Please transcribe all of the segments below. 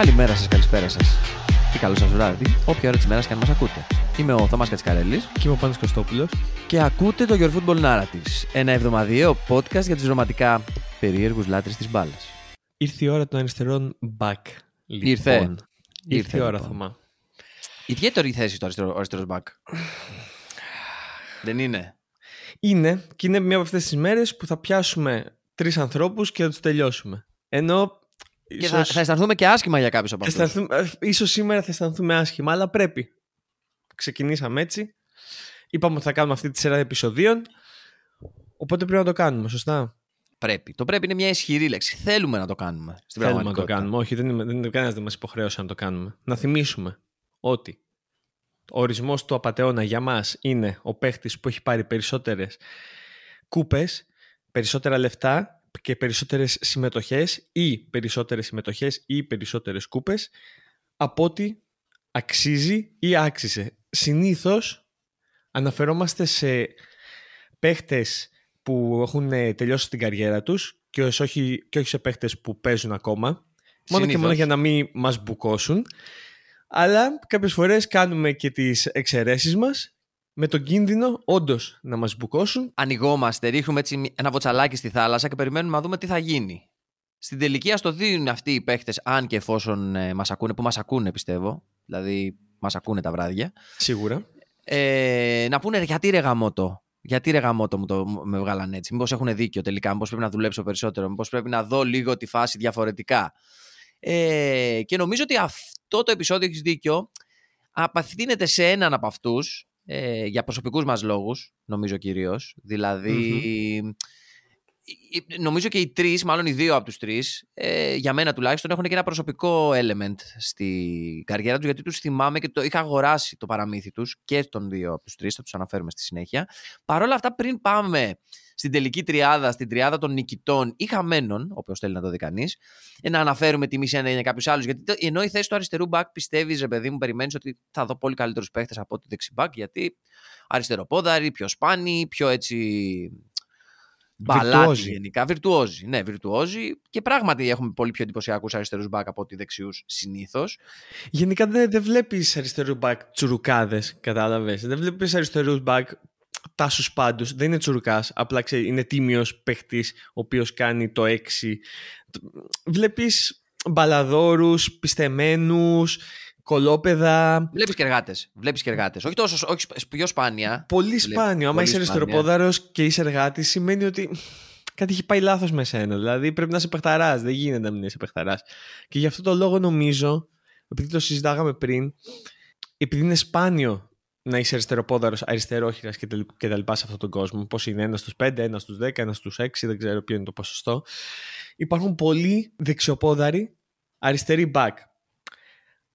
Καλημέρα σας, καλησπέρα σας. Και καλό σας βράδυ, όποια ώρα της μέρας και αν μας ακούτε. Είμαι ο Θωμάς Κατσικαρέλης Και είμαι ο Πάνος Κωστόπουλος. και ακούτε το Your Football Narratives, ένα εβδομαδιαίο podcast για του δραματικά περίεργους λάτρες της μπάλας. Ήρθε η ώρα των αριστερών back. Λοιπόν. Ήρθε. Ήρθε, Ήρθε, η ώρα, λοιπόν. Θωμά. Ιδιαίτερη θέση το αριστερό, ο αριστερός back. Δεν είναι. Είναι και είναι μία από αυτές τις μέρες που θα πιάσουμε τρεις ανθρώπους και θα τους τελειώσουμε. Ενώ Και ίσως, θα, θα αισθανθούμε και άσχημα για κάποιους από θα αυτούς. αισθανθούμε- ε, ίσως σήμερα θα αισθανθούμε άσχημα, αλλά πρέπει. Ξεκινήσαμε έτσι. Είπαμε ότι θα κάνουμε αυτή τη σειρά επεισοδίων. Οπότε πρέπει να το κάνουμε, σωστά; Πρέπει. Το πρέπει είναι μια ισχυρή λέξη. Θέλουμε να το κάνουμε. Στην Θέλουμε να το πραγματικότητα. κάνουμε. Όχι, δεν είναι, δεν είναι κανένας δεν μας υποχρέωσε να το κάνουμε. Να θυμίσουμε ότι ο ορισμός του απαταιώνα για μας είναι ο παίχτης που έχει πάρει περισσότερες κούπες, περισσότερα λεφτά και περισσότερες συμμετοχές ή περισσότερες συμμετοχές ή περισσότερες κούπες από ό,τι αξίζει ή άξιζε. Συνήθως αναφερόμαστε σε παίχτες που έχουν ε, τελειώσει την καριέρα τους και όχι, και όχι σε παίχτες που παίζουν ακόμα. Μόνο και Συνήθως. μόνο για να μην μας μπουκώσουν. Αλλά κάποιες φορές κάνουμε και τις εξαιρέσεις μας με τον κίνδυνο όντως να μας μπουκώσουν. ανοιγόμαστε, ρίχνουμε έτσι ένα βοτσαλάκι στη θάλασσα και περιμένουμε να δούμε τι θα γίνει. Στην τελική, ας το δίνουν αυτοί οι παίχτε, αν και εφόσον ε, μας ακούνε, που μας ακούνε πιστεύω, δηλαδή μας ακούνε τα βράδια, Σίγουρα. ε, να πούνε γιατί ρε γαμότο. Γιατί ρε γαμότο μου το μου- με βγάλαν έτσι; Μήπως έχουν δίκιο τελικά, μήπως πρέπει να δουλέψω περισσότερο, μήπως πρέπει να δω λίγο τη φάση διαφορετικά; Ε, και νομίζω ότι αυτό το επεισόδιο έχεις δίκιο. Απαθήνεται σε έναν από αυτούς ε, για προσωπικούς μας λόγους, νομίζω κυρίως. Δηλαδή. ε, ε, Νομίζω και οι τρεις, μάλλον οι δύο από τους τρεις, ε, για μένα τουλάχιστον, έχουν και ένα προσωπικό element στη καριέρα τους, γιατί τους θυμάμαι και το είχα αγοράσει το παραμύθι τους και των δύο από τους τρεις, θα τους αναφέρουμε στη συνέχεια. Παρ' όλα αυτά, πριν πάμε στην τελική τριάδα, στην τριάδα των νικητών ή χαμένων, όποιος θέλει να το δει κανείς, να αναφέρουμε τη μισή αν είναι κάποιους άλλους. Γιατί το- ενώ η θέση του αριστερού back πιστεύεις, ρε παιδί μου, περιμένεις ότι θα δω πολύ καλύτερους παίχτες από ότι δεξιμπάκ, γιατί αριστεροπόδαροι, πιο σπάνιοι, πιο έτσι. Μπαλάτι Βιρτουόζοι. γενικά. Βιρτουόζοι. Ναι, βιρτουόζοι. Και πράγματι έχουμε πολύ πιο εντυπωσιακούς αριστερούς back από ότι δεξιούς συνήθως. Γενικά δεν, δεν βλέπεις αριστερούς μπακ τσουρουκάδες, κατάλαβες. Δεν βλέπεις αριστερούς μπακ τάσους πάντους. Δεν είναι τσουρουκάς, απλά ξέρει, είναι τίμιος παίχτης, ο οποίος κάνει το 6. Βλέπεις μπαλαδόρους, πιστεμένους, κολόπεδα. Βλέπεις και εργάτες. Βλέπεις και εργάτες. Όχι τόσο, όχι σπ- πιο σπάνια. Πολύ Βλέπεις σπάνιο. Άμα πολύ είσαι σπάνια. αριστεροπόδαρος και είσαι εργάτης, σημαίνει ότι κάτι έχει πάει λάθος με σένα. Δηλαδή πρέπει να είσαι παιχταράς. Δεν γίνεται να μην είσαι παιχταράς. Και γι' αυτό το λόγο νομίζω, επειδή το συζητάγαμε πριν, επειδή είναι σπάνιο να είσαι αριστεροπόδαρος, αριστερόχειρας και, τελ- και τα λοιπά σε αυτόν τον κόσμο. Πώς είναι ένας στους 5, ένας στους 10, ένας στους 6, δεν ξέρω ποιο είναι το ποσοστό. Υπάρχουν πολλοί δεξιοπόδαροι αριστεροί back.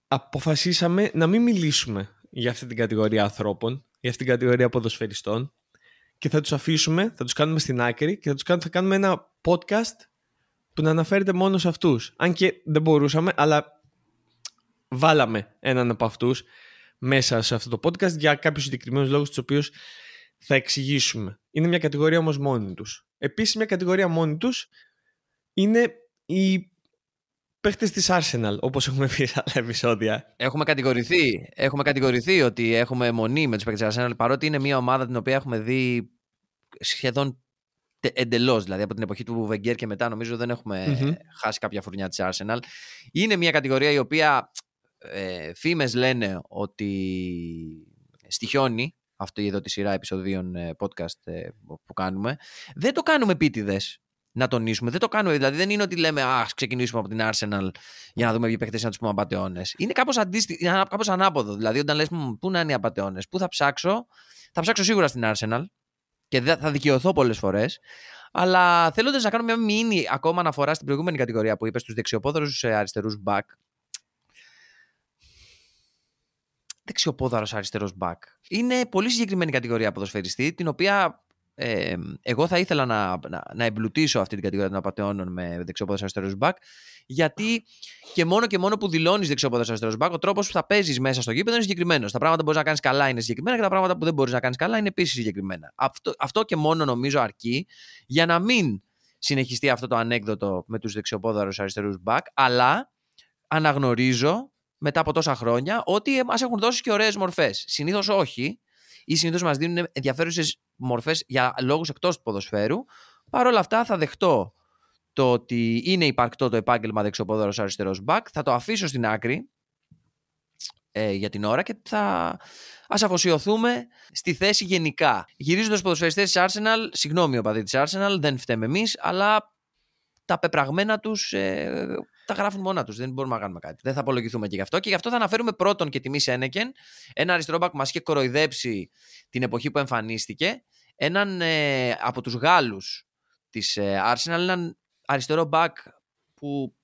Αποφασίσαμε να μην μιλήσουμε για αυτή την κατηγορία ανθρώπων, για αυτή την κατηγορία ποδοσφαιριστών και θα τους αφήσουμε, θα τους κάνουμε στην άκρη και θα, τους κάνουμε, θα κάνουμε ένα podcast που να αναφέρεται μόνο σε αυτούς. Αν και δεν μπορούσαμε, αλλά βάλαμε έναν από αυτούς μέσα σε αυτό το podcast για κάποιους συγκεκριμένους λόγους τους οποίους θα εξηγήσουμε. Είναι μια κατηγορία όμως μόνη τους. Επίσης μια κατηγορία μόνη τους είναι οι παίχτες της Arsenal, όπως έχουμε πει σε άλλα επεισόδια. Έχουμε κατηγορηθεί, έχουμε κατηγορηθεί ότι έχουμε μονή με τους παίκτες της Arsenal, παρότι είναι μια ομάδα την οποία έχουμε δει σχεδόν εντελώς. Δηλαδή από την εποχή του Βεγγέρ και μετά, νομίζω δεν εχουμε Μμμ. χάσει κάποια φουρνιά της Arsenal. Είναι μια κατηγορία η οποία ε, φήμες λένε ότι στοιχιώνει αυτή εδώ τη σειρά επεισοδίων ε, podcast ε, που κάνουμε. Δεν το κάνουμε επίτηδες να τονίσουμε. Δεν το κάνουμε. Δηλαδή δεν είναι ότι λέμε Α, ξεκινήσουμε από την Arsenal για να δούμε ποιοι παίχτες να τους πούμε απαταιώνες. Είναι κάπως κάπως ανάποδο. Δηλαδή, όταν λες, πού να είναι οι απαταιώνες, πού θα ψάξω, θα ψάξω σίγουρα στην Arsenal και δεν- θα δικαιωθώ πολλές φορές. Αλλά θέλοντας να κάνω μια μήνυ ακόμα αναφορά στην προηγούμενη κατηγορία που είπες στου δεξιοπόδαρου αριστερούς back. Δεξιοπόδαρος αριστερός back. Είναι πολύ συγκεκριμένη κατηγορία ποδοσφαιριστή, την οποία ε, εγώ θα ήθελα να, να, να εμπλουτίσω αυτή την κατηγορία των απαταιώνων με δεξιοπόδαρος αριστερός back, γιατί και μόνο και μόνο που δηλώνεις δεξιοπόδαρος αριστερός back, ο τρόπος που θα παίζεις μέσα στο γήπεδο είναι συγκεκριμένος. Τα πράγματα που μπορείς να κάνεις καλά είναι συγκεκριμένα και τα πράγματα που δεν μπορείς να κάνεις καλά είναι επίσης συγκεκριμένα. Αυτό, αυτό και μόνο νομίζω αρκεί για να μην συνεχιστεί αυτό το ανέκδοτο με τους δεξιοπόδαρους αριστερούς back, αλλά αναγνωρίζω μετά από τόσα χρόνια ότι μας έχουν δώσει και ωραίες μορφές. Συνήθως όχι, ή συνήθως μας δίνουν ενδιαφέρουσες μορφές για λόγους εκτός του ποδοσφαίρου. Παρ' όλα αυτά θα δεχτώ το ότι είναι υπαρκτό το επάγγελμα δεξιοπόδαρος αριστερός μπακ. Θα το αφήσω στην άκρη ε, για την ώρα και θα ας αφοσιωθούμε στη θέση γενικά. Γυρίζοντας ποδοσφαιριστές της Arsenal, συγγνώμη ο παδί της Arsenal, δεν φταίμε εμείς, αλλά τα πεπραγμένα τους ε, τα γράφουν μόνα τους, δεν μπορούμε να κάνουμε κάτι. Δεν θα απολογηθούμε και γι' αυτό και γι' αυτό θα αναφέρουμε πρώτον και τιμή Σένεκεν, ένα αριστερό μπακ που μας είχε κοροϊδέψει την εποχή που εμφανίστηκε, έναν ε, από τους Γάλλους της ε, Arsenal, έναν αριστερό μπακ που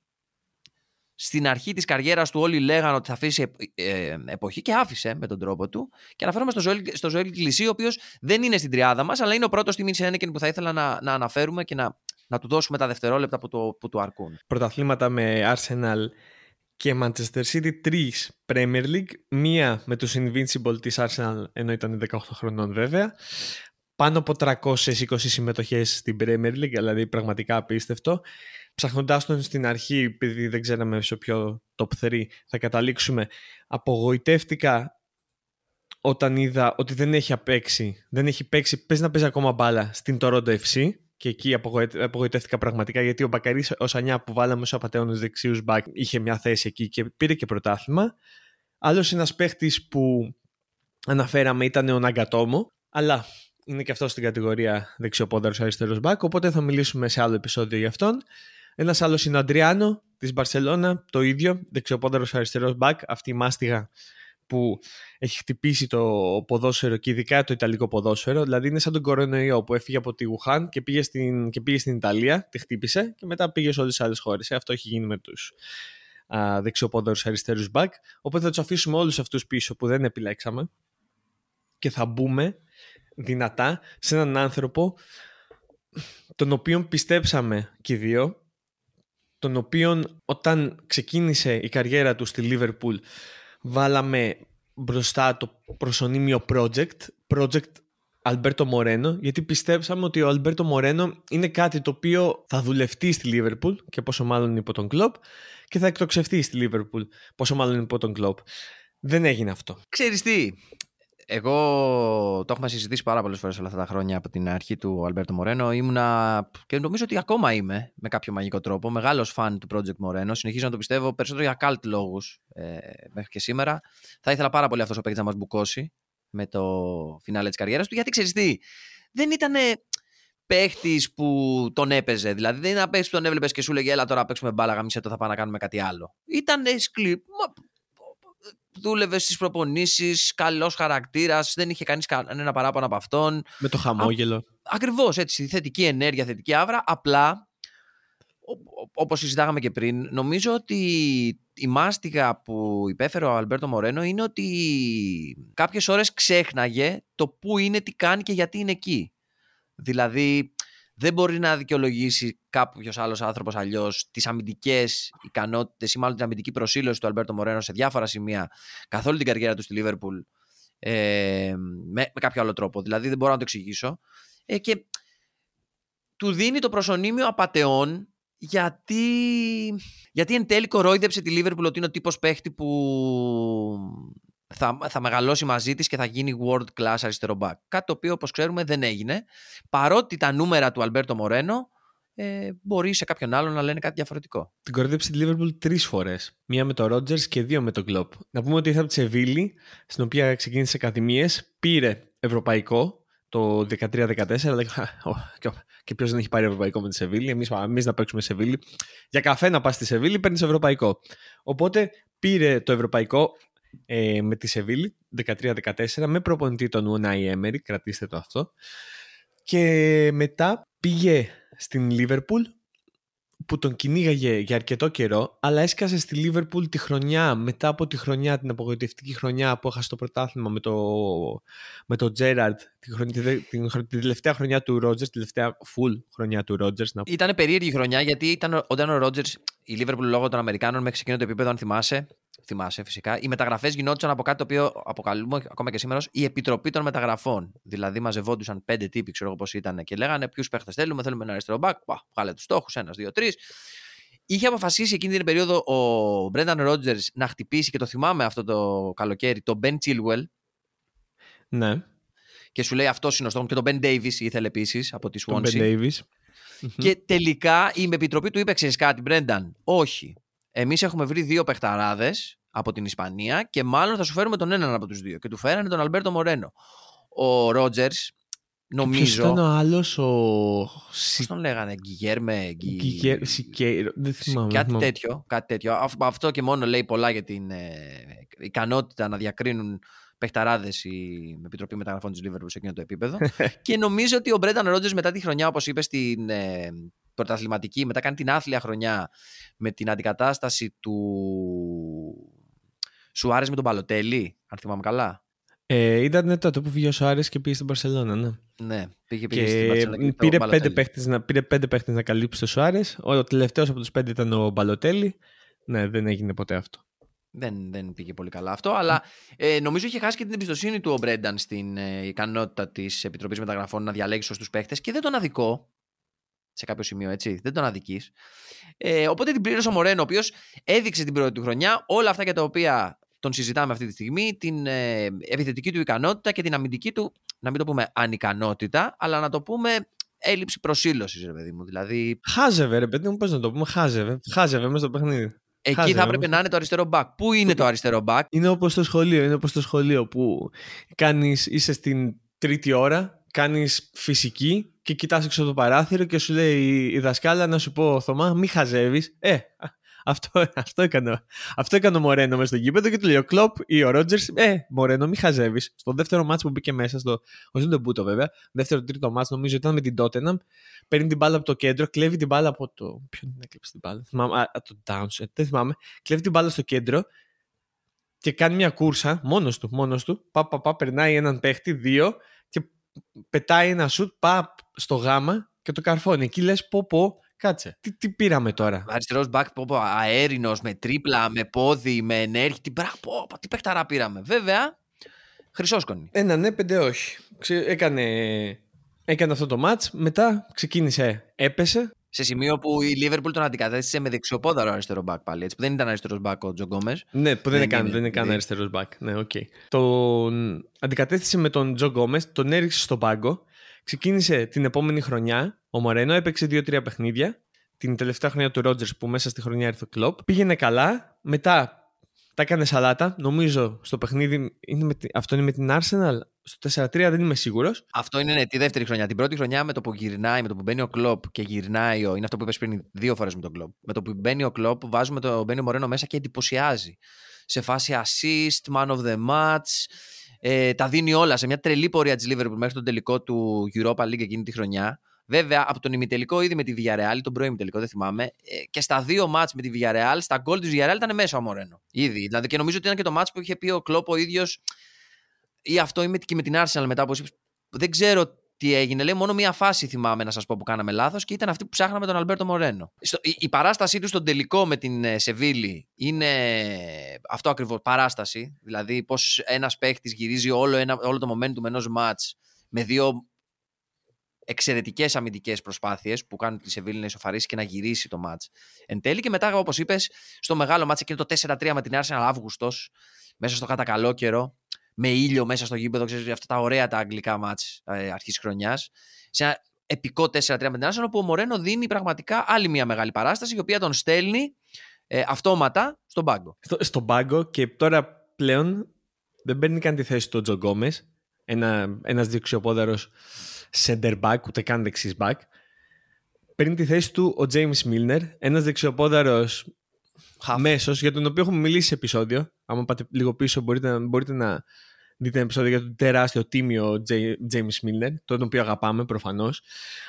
στην αρχή της καριέρας του όλοι λέγανε ότι θα αφήσει ε, εποχή και άφησε με τον τρόπο του. Και αναφέρομαι στο Ζωέλ, στο Ζωέλ Κλεισί, ο οποίος δεν είναι στην τριάδα μας, αλλά είναι ο πρώτος τιμή Σένεκεν που θα ήθελα να, να αναφέρουμε και να, να του δώσουμε τα δευτερόλεπτα που, το, που του αρκούν. Πρωταθλήματα με Arsenal και Manchester City, τρεις Premier League, μία με τους Invincible της Arsenal, ενώ ήταν 18 χρονών βέβαια, πάνω από 320 συμμετοχές στην Premier League, δηλαδή πραγματικά απίστευτο. Ψαχνοντάς τον στην αρχή, επειδή δεν ξέραμε σε ποιο top 3 θα καταλήξουμε, απογοητεύτηκα όταν είδα ότι δεν έχει απέξει, δεν έχει παίξει, παίζει να παίζει ακόμα μπάλα στην Toronto FC και εκεί απογοητεύτηκα πραγματικά γιατί ο Μπακαρίς ο Σανιά που βάλαμε ως απαταιώνες δεξίους μπακ είχε μια θέση εκεί και πήρε και πρωτάθλημα. Άλλος ένας παίχτης που αναφέραμε ήταν ο Ναγκατόμο, αλλά είναι και αυτός στην κατηγορία δεξιοπόδαρος αριστερός μπακ, οπότε θα μιλήσουμε σε άλλο επεισόδιο για αυτόν. Ένας άλλος είναι ο Αντριάνο της Μπαρσελώνα, το ίδιο, δεξιοπόδαρος αριστερός μπακ, αυτή η μάστιγα που έχει χτυπήσει το ποδόσφαιρο και ειδικά το ιταλικό ποδόσφαιρο. Δηλαδή είναι σαν τον κορονοϊό που έφυγε από τη Γουχάν και πήγε στην, και πήγε στην Ιταλία, τη χτύπησε και μετά πήγε σε όλες τις άλλες χώρες. Ε, αυτό έχει γίνει με τους δεξιοπόδαρους αριστερούς μπακ. Οπότε θα τους αφήσουμε όλους αυτούς πίσω που δεν επιλέξαμε και θα μπούμε δυνατά σε έναν άνθρωπο τον οποίον πιστέψαμε και οι δύο τον οποίον όταν ξεκίνησε η καριέρα του στη Liverpool βάλαμε μπροστά το προσωνύμιο project, project Αλμπέρτο Μορένο, γιατί πιστέψαμε ότι ο Αλμπέρτο Μορένο είναι κάτι το οποίο θα δουλευτεί στη Λίβερπουλ και πόσο μάλλον υπό τον Κλοπ και θα εκτοξευτεί στη Λίβερπουλ πόσο μάλλον υπό τον Κλοπ. Δεν έγινε αυτό. Ξέρεις τι, εγώ το έχουμε συζητήσει πάρα πολλές φορές όλα αυτά τα χρόνια από την αρχή του Αλμπέρτο Μορένο. Ήμουνα και νομίζω ότι ακόμα είμαι με κάποιο μαγικό τρόπο μεγάλος φαν του Project Μορένο. Συνεχίζω να το πιστεύω περισσότερο για cult λόγους ε, μέχρι και σήμερα. Θα ήθελα πάρα πολύ αυτός ο παίκτης να μας μπουκώσει με το φινάλε της καριέρας του. Γιατί ξέρεις τι, δεν ήταν παίχτης που τον έπαιζε. Δηλαδή δεν ήταν παίχτη που τον έβλεπες και σου λέγε Έλα τώρα παίξουμε μπάλα, γαμίσε το θα πάμε να κάνουμε κάτι άλλο. Ήταν σκληρό δούλευε στις προπονήσεις, καλός χαρακτήρας, δεν είχε κανείς κανένα παράπονο από αυτόν. Με το χαμόγελο. Ακριβώς έτσι. Θετική ενέργεια, θετική άβρα. Απλά, όπως συζητάγαμε και πριν, νομίζω ότι η μάστιγα που υπέφερε ο Αλμπέρτο Μορένο είναι ότι κάποιες ώρες ξέχναγε το πού είναι, τι κάνει και γιατί είναι εκεί. Δηλαδή, δεν μπορεί να δικαιολογήσει κάποιος άλλος άνθρωπος αλλιώς τις αμυντικές ικανότητες ή μάλλον την αμυντική προσήλωση του Αλμπέρτο Μορένο σε διάφορα σημεία καθ' όλη την καριέρα του στη Λίβερπουλ ε, με, με κάποιο άλλο τρόπο. Δηλαδή δεν μπορώ να το εξηγήσω. Ε, και του δίνει το προσωνύμιο απαταιών γιατί, γιατί εν τέλει κορόιδεψε τη Λίβερπουλ ότι είναι ο τύπος παίχτη που θα, θα μεγαλώσει μαζί της και θα γίνει world class αριστερό back. Κάτι το οποίο όπως ξέρουμε δεν έγινε. Παρότι τα νούμερα του Αλμπέρτο Μορένο ε, μπορεί σε κάποιον άλλον να λένε κάτι διαφορετικό. Την κορδέψει τη Liverpool τρεις φορές. Μία με το Ρότζερ και δύο με τον Κλοπ. Να πούμε ότι ήρθε από τη Σεβίλη, στην οποία ξεκίνησε ακαδημίε, πήρε ευρωπαϊκό το 13-14. Και ποιος δεν έχει πάρει ευρωπαϊκό με τη Σεβίλη; Εμείς εμείς να παίξουμε Σεβίλη. Για καφέ να πας στη Σεβίλη, παίρνεις ευρωπαϊκό. Οπότε πήρε το ευρωπαϊκό ε, με τη Σεβίλη 13-14 με προπονητή τον Ουνάι Έμερι, κρατήστε το αυτό. Και μετά πήγε στην Λίβερπουλ που τον κυνήγαγε για αρκετό καιρό, αλλά έσκασε στη Λίβερπουλ τη χρονιά, μετά από τη χρονιά, την απογοητευτική χρονιά που έχασε το πρωτάθλημα με το, με το Τζέραρντ, την, την, την, τελευταία χρονιά του Ρότζερ, τη τελευταία full χρονιά του Ρότζερ. Ήταν περίεργη χρονιά γιατί ήταν, όταν ο Ρότζερ, η Λίβερπουλ λόγω των Αμερικάνων μέχρι εκείνο το επίπεδο, αν θυμάσαι, θυμάσαι φυσικά, οι μεταγραφές γινόντουσαν από κάτι το οποίο αποκαλούμε ακόμα και σήμερα ως η Επιτροπή των Μεταγραφών. Δηλαδή μαζευόντουσαν πέντε τύποι, ξέρω εγώ πώς ήταν, και λέγανε ποιους παίχτες θέλουμε, θέλουμε ένα αριστερό μπακ. Πα, βγάλε τους στόχους, ένας, δύο, τρεις. είχε αποφασίσει εκείνη την περίοδο ο Μπρένταν Ρότζερς να χτυπήσει και το θυμάμαι αυτό το καλοκαίρι, τον Ben Chilwell. Ναι. Και σου λέει αυτός είναι ο στόχος. Και τον Ben Davis ήθελε επίσης από τη Τον Swansea. Ben Davis. Και τελικά η επιτροπή του είπε: Ξέρεις κάτι, Μπρένταν. Όχι. Εμείς έχουμε βρει δύο παιχταράδες από την Ισπανία και μάλλον θα σου φέρουμε τον έναν από τους δύο. Και του φέρανε τον Αλμπέρτο Μορένο. Ο Ρότζερς, Ποιος νομίζω. ήταν ο άλλος, ο... Πώς τον λέγανε, Γκυγέρμε, Γκυ- Γκυγέρ- Σικέιρο. Δεν θυμάμαι. δεν Κάτι θυμάμαι. τέτοιο, κάτι τέτοιο. Αυ- Αυτό και μόνο λέει πολλά για την ε, ικανότητα να διακρίνουν παιχταράδες η Επιτροπή Μεταγραφών της Λίβερπουλ σε εκείνο το επίπεδο. και νομίζω ότι ο Μπρένταν Ρότζερς μετά τη χρονιά, όπως είπες, στην ε, πρωταθληματική, μετά κάνει την άθλια χρονιά με την αντικατάσταση του Σουάρες με τον Παλωτέλη, αν θυμάμαι καλά. Ε, ήταν τότε που βγήκε ο Σουάρες και πήγε στην Παρσελόνα, ναι. Ναι, πήγε, πήγε στην Και Μπαρτσελόνα και το πήρε Μπαλοτέλη. πέντε, παίχτες να, πήρε πέντε παίχτες να καλύψει το Σουάρες. Ο τελευταίος από τους πέντε ήταν ο Μπαλοτέλη. Ναι, δεν έγινε ποτέ αυτό. Δεν, δεν πήγε πολύ καλά αυτό, αλλά ε, νομίζω είχε χάσει και την εμπιστοσύνη του ο Μπρένταν στην ε, ικανότητα της Επιτροπής Μεταγραφών να διαλέγει σωστούς παίχτε και δεν τον αδικό. Σε κάποιο σημείο, έτσι. Δεν τον αδική. Ε, οπότε την πλήρωσε ο Μορένο, ο οποίος έδειξε την πρώτη του χρονιά όλα αυτά για τα οποία τον συζητάμε αυτή τη στιγμή, την ε, επιθετική του ικανότητα και την αμυντική του, να μην το πούμε ανικανότητα, αλλά να το πούμε έλλειψη προσήλωσης, ρε παιδί μου. Δηλαδή, Χάζευε, ρε παιδί μου, πώς να το πούμε. Χάζευε. Χάζευε μέσα στο παιχνίδι. εκεί Χάζευε, θα έπρεπε όμως. να είναι το αριστερό μπακ. Πού είναι το αριστερό μπακ, Είναι όπως στο σχολείο. Είναι όπως στο σχολείο που κάνεις, είσαι στην τρίτη ώρα, κάνεις φυσική και κοιτάς έξω το παράθυρο και σου λέει η- η δασκάλα να σου πω, Θωμά, μη χαζεύεις. Ε, αυτό, αυτό, έκανε, αυτό έκανε ο Μορένο μέσα στο γήπεδο και του λέει ο Κλοπ ή ο Ρότζερς, Ε, Μορένο, μη χαζεύεις. Στο δεύτερο μάτσο που μπήκε μέσα, στο, όχι στον Μπούτο βέβαια, δεύτερο τρίτο μάτσο νομίζω ήταν με την Τότεναμ. Παίρνει την μπάλα από το κέντρο, κλέβει την μπάλα από το. Ποιον την έκλεψε την μπάλα, θυμάμαι, α, το Downs, δεν θυμάμαι. Κλέβει την μπάλα στο κέντρο και κάνει μια κούρσα μόνος του, μόνος του. Πα, πα, πα, περνάει έναν παίχτη, δύο και πετάει ένα σουτ, πά στο γάμα και το καρφώνει. Εκεί λες πω πω, κάτσε. Τι, τι πήραμε τώρα; Αριστερός μπακ, πω, πω, αέρινος, με τρίπλα, με πόδι, με ενέργεια. Τι, μπρα, πω, πω, τι παιχταρά πήραμε. Βέβαια, χρυσόσκονη. Ένα ναι, πέντε όχι. Ξε- έκανε, έκανε αυτό το μάτς, μετά ξεκίνησε, έπεσε. Σε σημείο που η Λίβερπουλ τον αντικατέστησε με δεξιοπόδαρο αριστερό μπακ πάλι. Έτσι, που δεν ήταν αριστερός μπακ ο Τζο Γκόμες. Ναι, που δεν, Δεν είναι καν, είναι, δεν είναι καν δηλαδή. αριστερός μπακ. Ναι, οκ. Τον αντικατέστησε με τον Τζο Γκόμες, τον έριξε στον πάγκο. Ξεκίνησε την επόμενη χρονιά. Ο Μορένο έπαιξε δύο-τρία παιχνίδια. Την τελευταία χρονιά του Ρότζερς που μέσα στη χρονιά ήρθε ο Κλοπ. Πήγαινε καλά. Μετά τα έκανε σαλάτα. Νομίζω στο παιχνίδι. Είναι με, τη- αυτό είναι με την Arsenal. Στο 4-3 δεν είμαι σίγουρος. Αυτό είναι ναι, τη δεύτερη χρονιά. Την πρώτη χρονιά με το που γυρνάει, με το που μπαίνει ο Κλοπ και γυρνάει. Ο, είναι αυτό που είπες πριν δύο φορές με τον Κλοπ. Με το που μπαίνει ο Κλοπ, βάζουμε το μπαίνει ο Μορένο μέσα και εντυπωσιάζει. Σε φάση assist, man of the match. Ε, τα δίνει όλα σε μια τρελή πορεία της Liverpool μέχρι τον τελικό του Europa League εκείνη τη χρονιά. Βέβαια, από τον ημιτελικό ήδη με τη Villarreal, τον πρώην ημιτελικό, δεν θυμάμαι, ε, και στα δύο μάτς με τη Villarreal, στα γκολ της Villarreal ήταν μέσα ο Μορένο. Ήδη. Δηλαδή, και νομίζω ότι ήταν και το μάτς που είχε πει ο Κλόπ ο ίδιος, ή αυτό είμαι και με την Arsenal μετά, όπως είπες, δεν ξέρω τι έγινε. Λέει μόνο μία φάση θυμάμαι να σας πω που κάναμε λάθος και ήταν αυτή που ψάχναμε τον Αλμπέρτο Μορένο. Στο, η, η παράστασή του στον τελικό με την ε, Σεβίλη είναι αυτό ακριβώς. Παράσταση. Δηλαδή πώς ένας παίχτης γυρίζει όλο, ένα, όλο το momentum ενός ματ με δύο εξαιρετικές αμυντικές προσπάθειες που κάνουν τη Σεβίλη να ισοφαρίσει και να γυρίσει το ματ. Εν τέλει και μετά, όπως είπες, στο μεγάλο ματ εκείνο το 4-3 με την Arsenal Αύγουστος, μέσα στο κατακαλό καιρό, με ήλιο μέσα στο γήπεδο, ξέρεις, αυτά τα ωραία τα αγγλικά μάτς ε, αρχής χρονιάς. Σε ένα επικό 4-3 με την Arsenal, όπου ο Μορένο δίνει πραγματικά άλλη μια μεγάλη παράσταση, η οποία τον στέλνει ε, αυτόματα στον πάγκο. Στο, στον πάγκο και τώρα πλέον δεν παίρνει καν τη θέση του ο Τζο Γκόμες, ένα, ένας δεξιοπόδαρος center back, ούτε καν δεξής back. Παίρνει τη θέση του ο James Milner, ένας δεξιοπόδαρος Χαφ. μέσος, για τον οποίο έχουμε μιλήσει σε επεισόδιο. Αν πάτε λίγο πίσω μπορείτε, να- μπορείτε να δείτε ένα επεισόδιο για τον τεράστιο τίμιο Τζέι- James Milner, τον οποίο αγαπάμε προφανώς.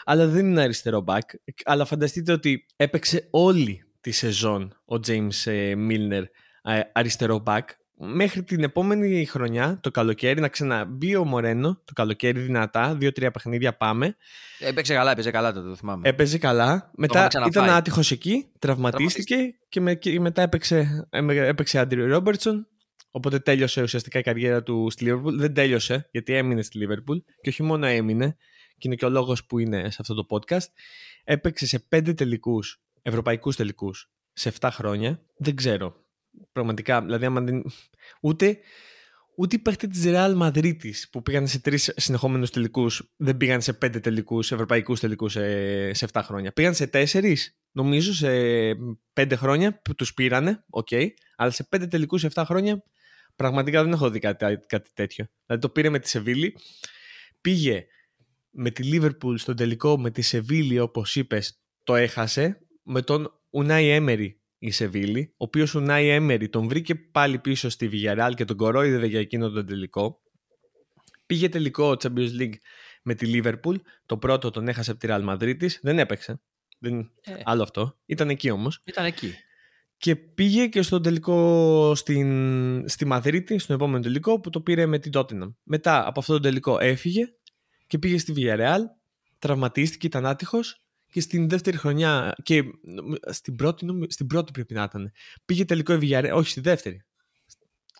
Αλλά δεν είναι αριστερό back. Αλλά φανταστείτε ότι έπαιξε όλη τη σεζόν ο James ε, Milner ε, αριστερό back μέχρι την επόμενη χρονιά, το καλοκαίρι, να ξαναμπεί ο Μορένο, το καλοκαίρι δυνατά, δύο-τρία παιχνίδια πάμε. Έπαιξε καλά, έπαιζε καλά το, το θυμάμαι. Έπαιζε καλά. Μετά έχουμε ξαναφάει. ήταν άτυχος εκεί, τραυματίστηκε και, με, και μετά έπαιξε, έμε- έπαιξε Άντριου Ρόμπερτσον. Οπότε τέλειωσε ουσιαστικά η καριέρα του στη Liverpool. Δεν τέλειωσε, γιατί έμεινε στη Liverpool. Και όχι μόνο έμεινε, και είναι και ο λόγος που είναι σε αυτό το podcast. Έπαιξε σε πέντε τελικούς ευρωπαϊκούς τελικούς σε 7 χρόνια, δεν ξέρω. Πραγματικά, δηλαδή άμα δεν... Ούτε, ούτε οι παίχτε της Real Madrid που πήγαν σε τρεις συνεχόμενους τελικούς δεν πήγαν σε πέντε τελικούς, ευρωπαϊκούς τελικούς σε, σε 7 χρόνια. Πήγαν σε τέσσερις, νομίζω, σε πέντε χρόνια που τους πήρανε, OK, okay, αλλά σε πέντε τελικούς σε 7 χρόνια πραγματικά δεν έχω δει κάτι, κάτι τέτοιο. Δηλαδή το πήρε με τη Σεβίλη, πήγε με τη Λίβερπουλ στον τελικό με τη Σεβίλη, όπως είπες, το έχασε. Με τον Ουνάι Έμερι η Σεβίλη, ο οποίος Ουνάι Έμερι τον βρήκε πάλι πίσω στη Villarreal και τον κορόιδευε για εκείνο τον τελικό. Πήγε τελικό Champions League με τη Liverpool. Το πρώτο τον έχασε από τη Real Madrid Δεν έπαιξε. Δεν... Ε. Άλλο αυτό. Ήταν εκεί όμως. Ήταν εκεί. Και πήγε και στον τελικό στην... στη Μαδρίτη, στον επόμενο τελικό, που το πήρε με την Tottenham. Μετά από αυτό το τελικό έφυγε και πήγε στη Villarreal. Τραυματίστηκε, ήταν άτυχος και στην δεύτερη χρονιά. Και στην πρώτη, στην πρώτη πρέπει να ήταν. Πήγε τελικό η Villarreal. Όχι, στη δεύτερη.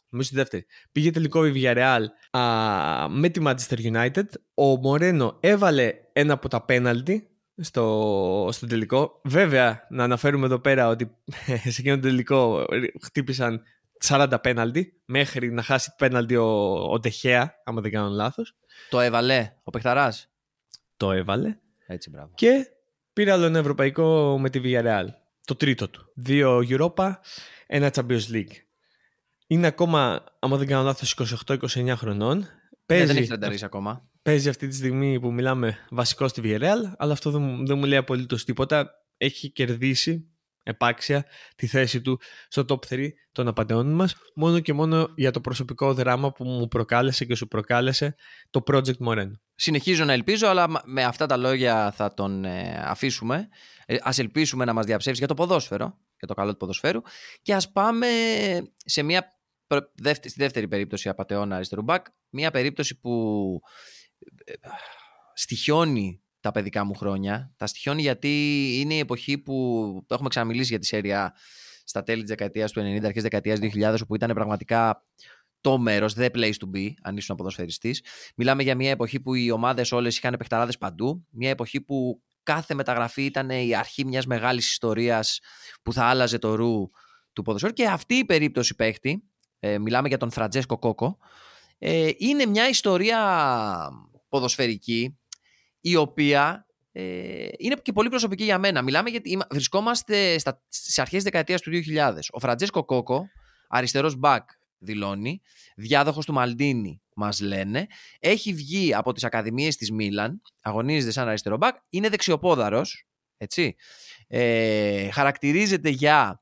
Νομίζω στη δεύτερη. Πήγε τελικό η Villarreal α, με τη Manchester United. Ο Μορένο έβαλε ένα από τα πέναλτι στο, στο τελικό. Βέβαια, να αναφέρουμε εδώ πέρα ότι σε εκείνο το τελικό χτύπησαν 40 πέναλτι μέχρι να χάσει πέναλτι ο, ο Τεχέα, άμα δεν κάνω λάθος. Το έβαλε ο Πεχταράς. Το έβαλε. Έτσι, μπράβο. Και Πήρε άλλο ένα ευρωπαϊκό με τη Villarreal. Το τρίτο του. Δύο Europa, ένα Champions League. Είναι ακόμα, άμα δεν κάνω λάθος, 28-29 χρονών. Ναι, παίζει, δεν έχει τενταρίσει ακόμα. Παίζει αυτή τη στιγμή που μιλάμε βασικό στη Villarreal, αλλά αυτό δεν, δεν μου λέει απολύτως τίποτα. Έχει κερδίσει επάξια τη θέση του στο top 3 των απαντεών μας μόνο και μόνο για το προσωπικό δράμα που μου προκάλεσε και σου προκάλεσε το Project Moreno. Συνεχίζω να ελπίζω αλλά με αυτά τα λόγια θα τον ε, αφήσουμε. Ε, ας ελπίσουμε να μας διαψεύσει για το ποδόσφαιρο για το καλό του ποδοσφαίρου. Και ας πάμε σε μια στη δεύτερη περίπτωση απαταιώνα αριστερού μπακ. Μια περίπτωση που ε, στοιχιώνει τα παιδικά μου χρόνια. Τα στοιχιώνει γιατί είναι η εποχή που το έχουμε ξαναμιλήσει για τη σέρια στα τέλη της δεκαετίας του 90, αρχές δεκαετίας 2000, όπου ήταν πραγματικά το μέρος, the place to be, αν ήσουν ποδοσφαιριστής. Μιλάμε για μια εποχή που οι ομάδες όλες είχαν παιχταράδες παντού. Μια εποχή που κάθε μεταγραφή ήταν η αρχή μιας μεγάλης ιστορίας που θα άλλαζε το ρου του ποδοσφαίρου. Και αυτή η περίπτωση παίχτη, ε, μιλάμε για τον Φραντζέσκο Κόκο, ε, είναι μια ιστορία ποδοσφαιρική η οποία ε, είναι και πολύ προσωπική για μένα. Μιλάμε γιατί βρισκόμαστε στα, στις αρχές δεκαετίας του 2000. Ο Φραντζέσκο Κόκο, αριστερός μπακ δηλώνει, διάδοχος του Μαλντίνη μας λένε, έχει βγει από τις ακαδημίες της Μίλαν, αγωνίζεται σαν αριστερό μπακ, είναι δεξιοπόδαρος, έτσι. Ε, χαρακτηρίζεται για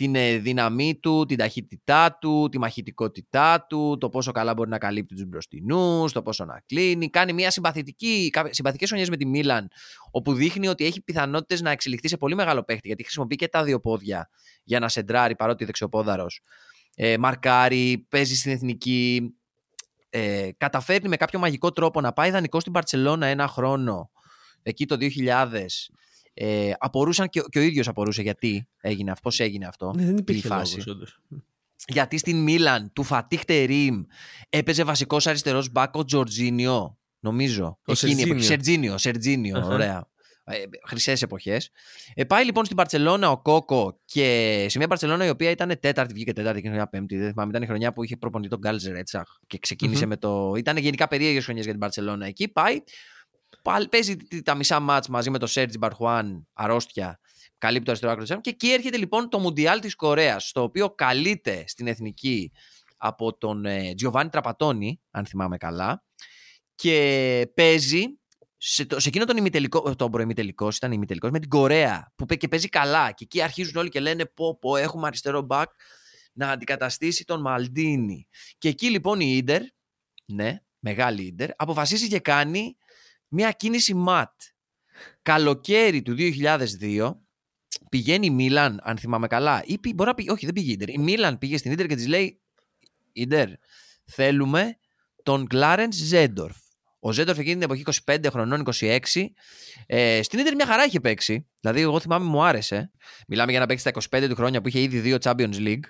την ε, δύναμή του, την ταχύτητά του, τη μαχητικότητά του, το πόσο καλά μπορεί να καλύπτει τους μπροστινούς, το πόσο να κλείνει. Κάνει μια συμπαθητική, συμπαθικές χρονιές με τη Μίλαν, όπου δείχνει ότι έχει πιθανότητες να εξελιχθεί σε πολύ μεγάλο παίχτη, γιατί χρησιμοποιεί και τα δύο πόδια για να σεντράρει, παρότι δεξιοπόδαρος. Ε, μαρκάρει, παίζει στην εθνική, ε, καταφέρνει με κάποιο μαγικό τρόπο να πάει δανεικό στην Παρσελώνα ένα χρόνο, εκεί το 2000, ε, απορούσαν και, και ο ίδιος απορούσε γιατί έγινε αυτός, πώς έγινε αυτό. Ναι, δεν υπήρχε φάση. Λόγος, γιατί στην Μίλαν του Φατίχτε Ριμ έπαιζε βασικός αριστερός μπάκο Τζορτζίνιο. Νομίζω. Ο Εκείνη, Σερτζίνιο. Σερτζίνιο, ωραία. Ε, Χρυσές εποχές. Ε, πάει λοιπόν στην Παρσελώνα ο Κόκο και σε μια Παρσελώνα η οποία ήταν τέταρτη, βγήκε τέταρτη και μια πέμπτη. Δεν θυμάμαι, ήταν η χρονιά που είχε προπονητή τον Γκάλ Ζερέτσαχ και ξεκινησε με το. Ήταν γενικά περίεργες χρονιές για την Παρσελώνα. Εκεί πάει Πάλι παίζει τα μισά μάτς μαζί με τον Σέρτζι Μπαρχουάν, αρρώστια, καλύπτει το αριστερό άκρο Και εκεί έρχεται λοιπόν το Μουντιάλ της Κορέας, το οποίο καλείται στην εθνική από τον ε, Τζιοβάνι Τραπατόνι, αν θυμάμαι καλά, και παίζει σε, το, σε εκείνο τον ημιτελικό, τον προημιτελικός, ήταν ημιτελικός, με την Κορέα, που και παίζει καλά. Και εκεί αρχίζουν όλοι και λένε: Πω, πω, έχουμε αριστερό μπακ να αντικαταστήσει τον Μαλντίνη. Και εκεί λοιπόν η Ίντερ, ναι, μεγάλη Ίντερ, αποφασίζει και κάνει μια κίνηση ματ. Καλοκαίρι του 2002 πηγαίνει η Μίλαν, αν θυμάμαι καλά, ή μπορεί να πήγε, όχι δεν πήγε η Ίντερ. Η Μίλαν πήγε στην Ίντερ και της λέει Ίντερ, θέλουμε τον Κλάρενς Ζέντορφ. Ο Ζέντορφ εκείνη την εποχή 25 χρονών, 26. Ε, στην Ίντερ μια χαρά είχε παίξει. Δηλαδή, εγώ θυμάμαι μου άρεσε. Μιλάμε για να παίξει τα 25 του χρόνια που είχε ήδη δύο Champions League.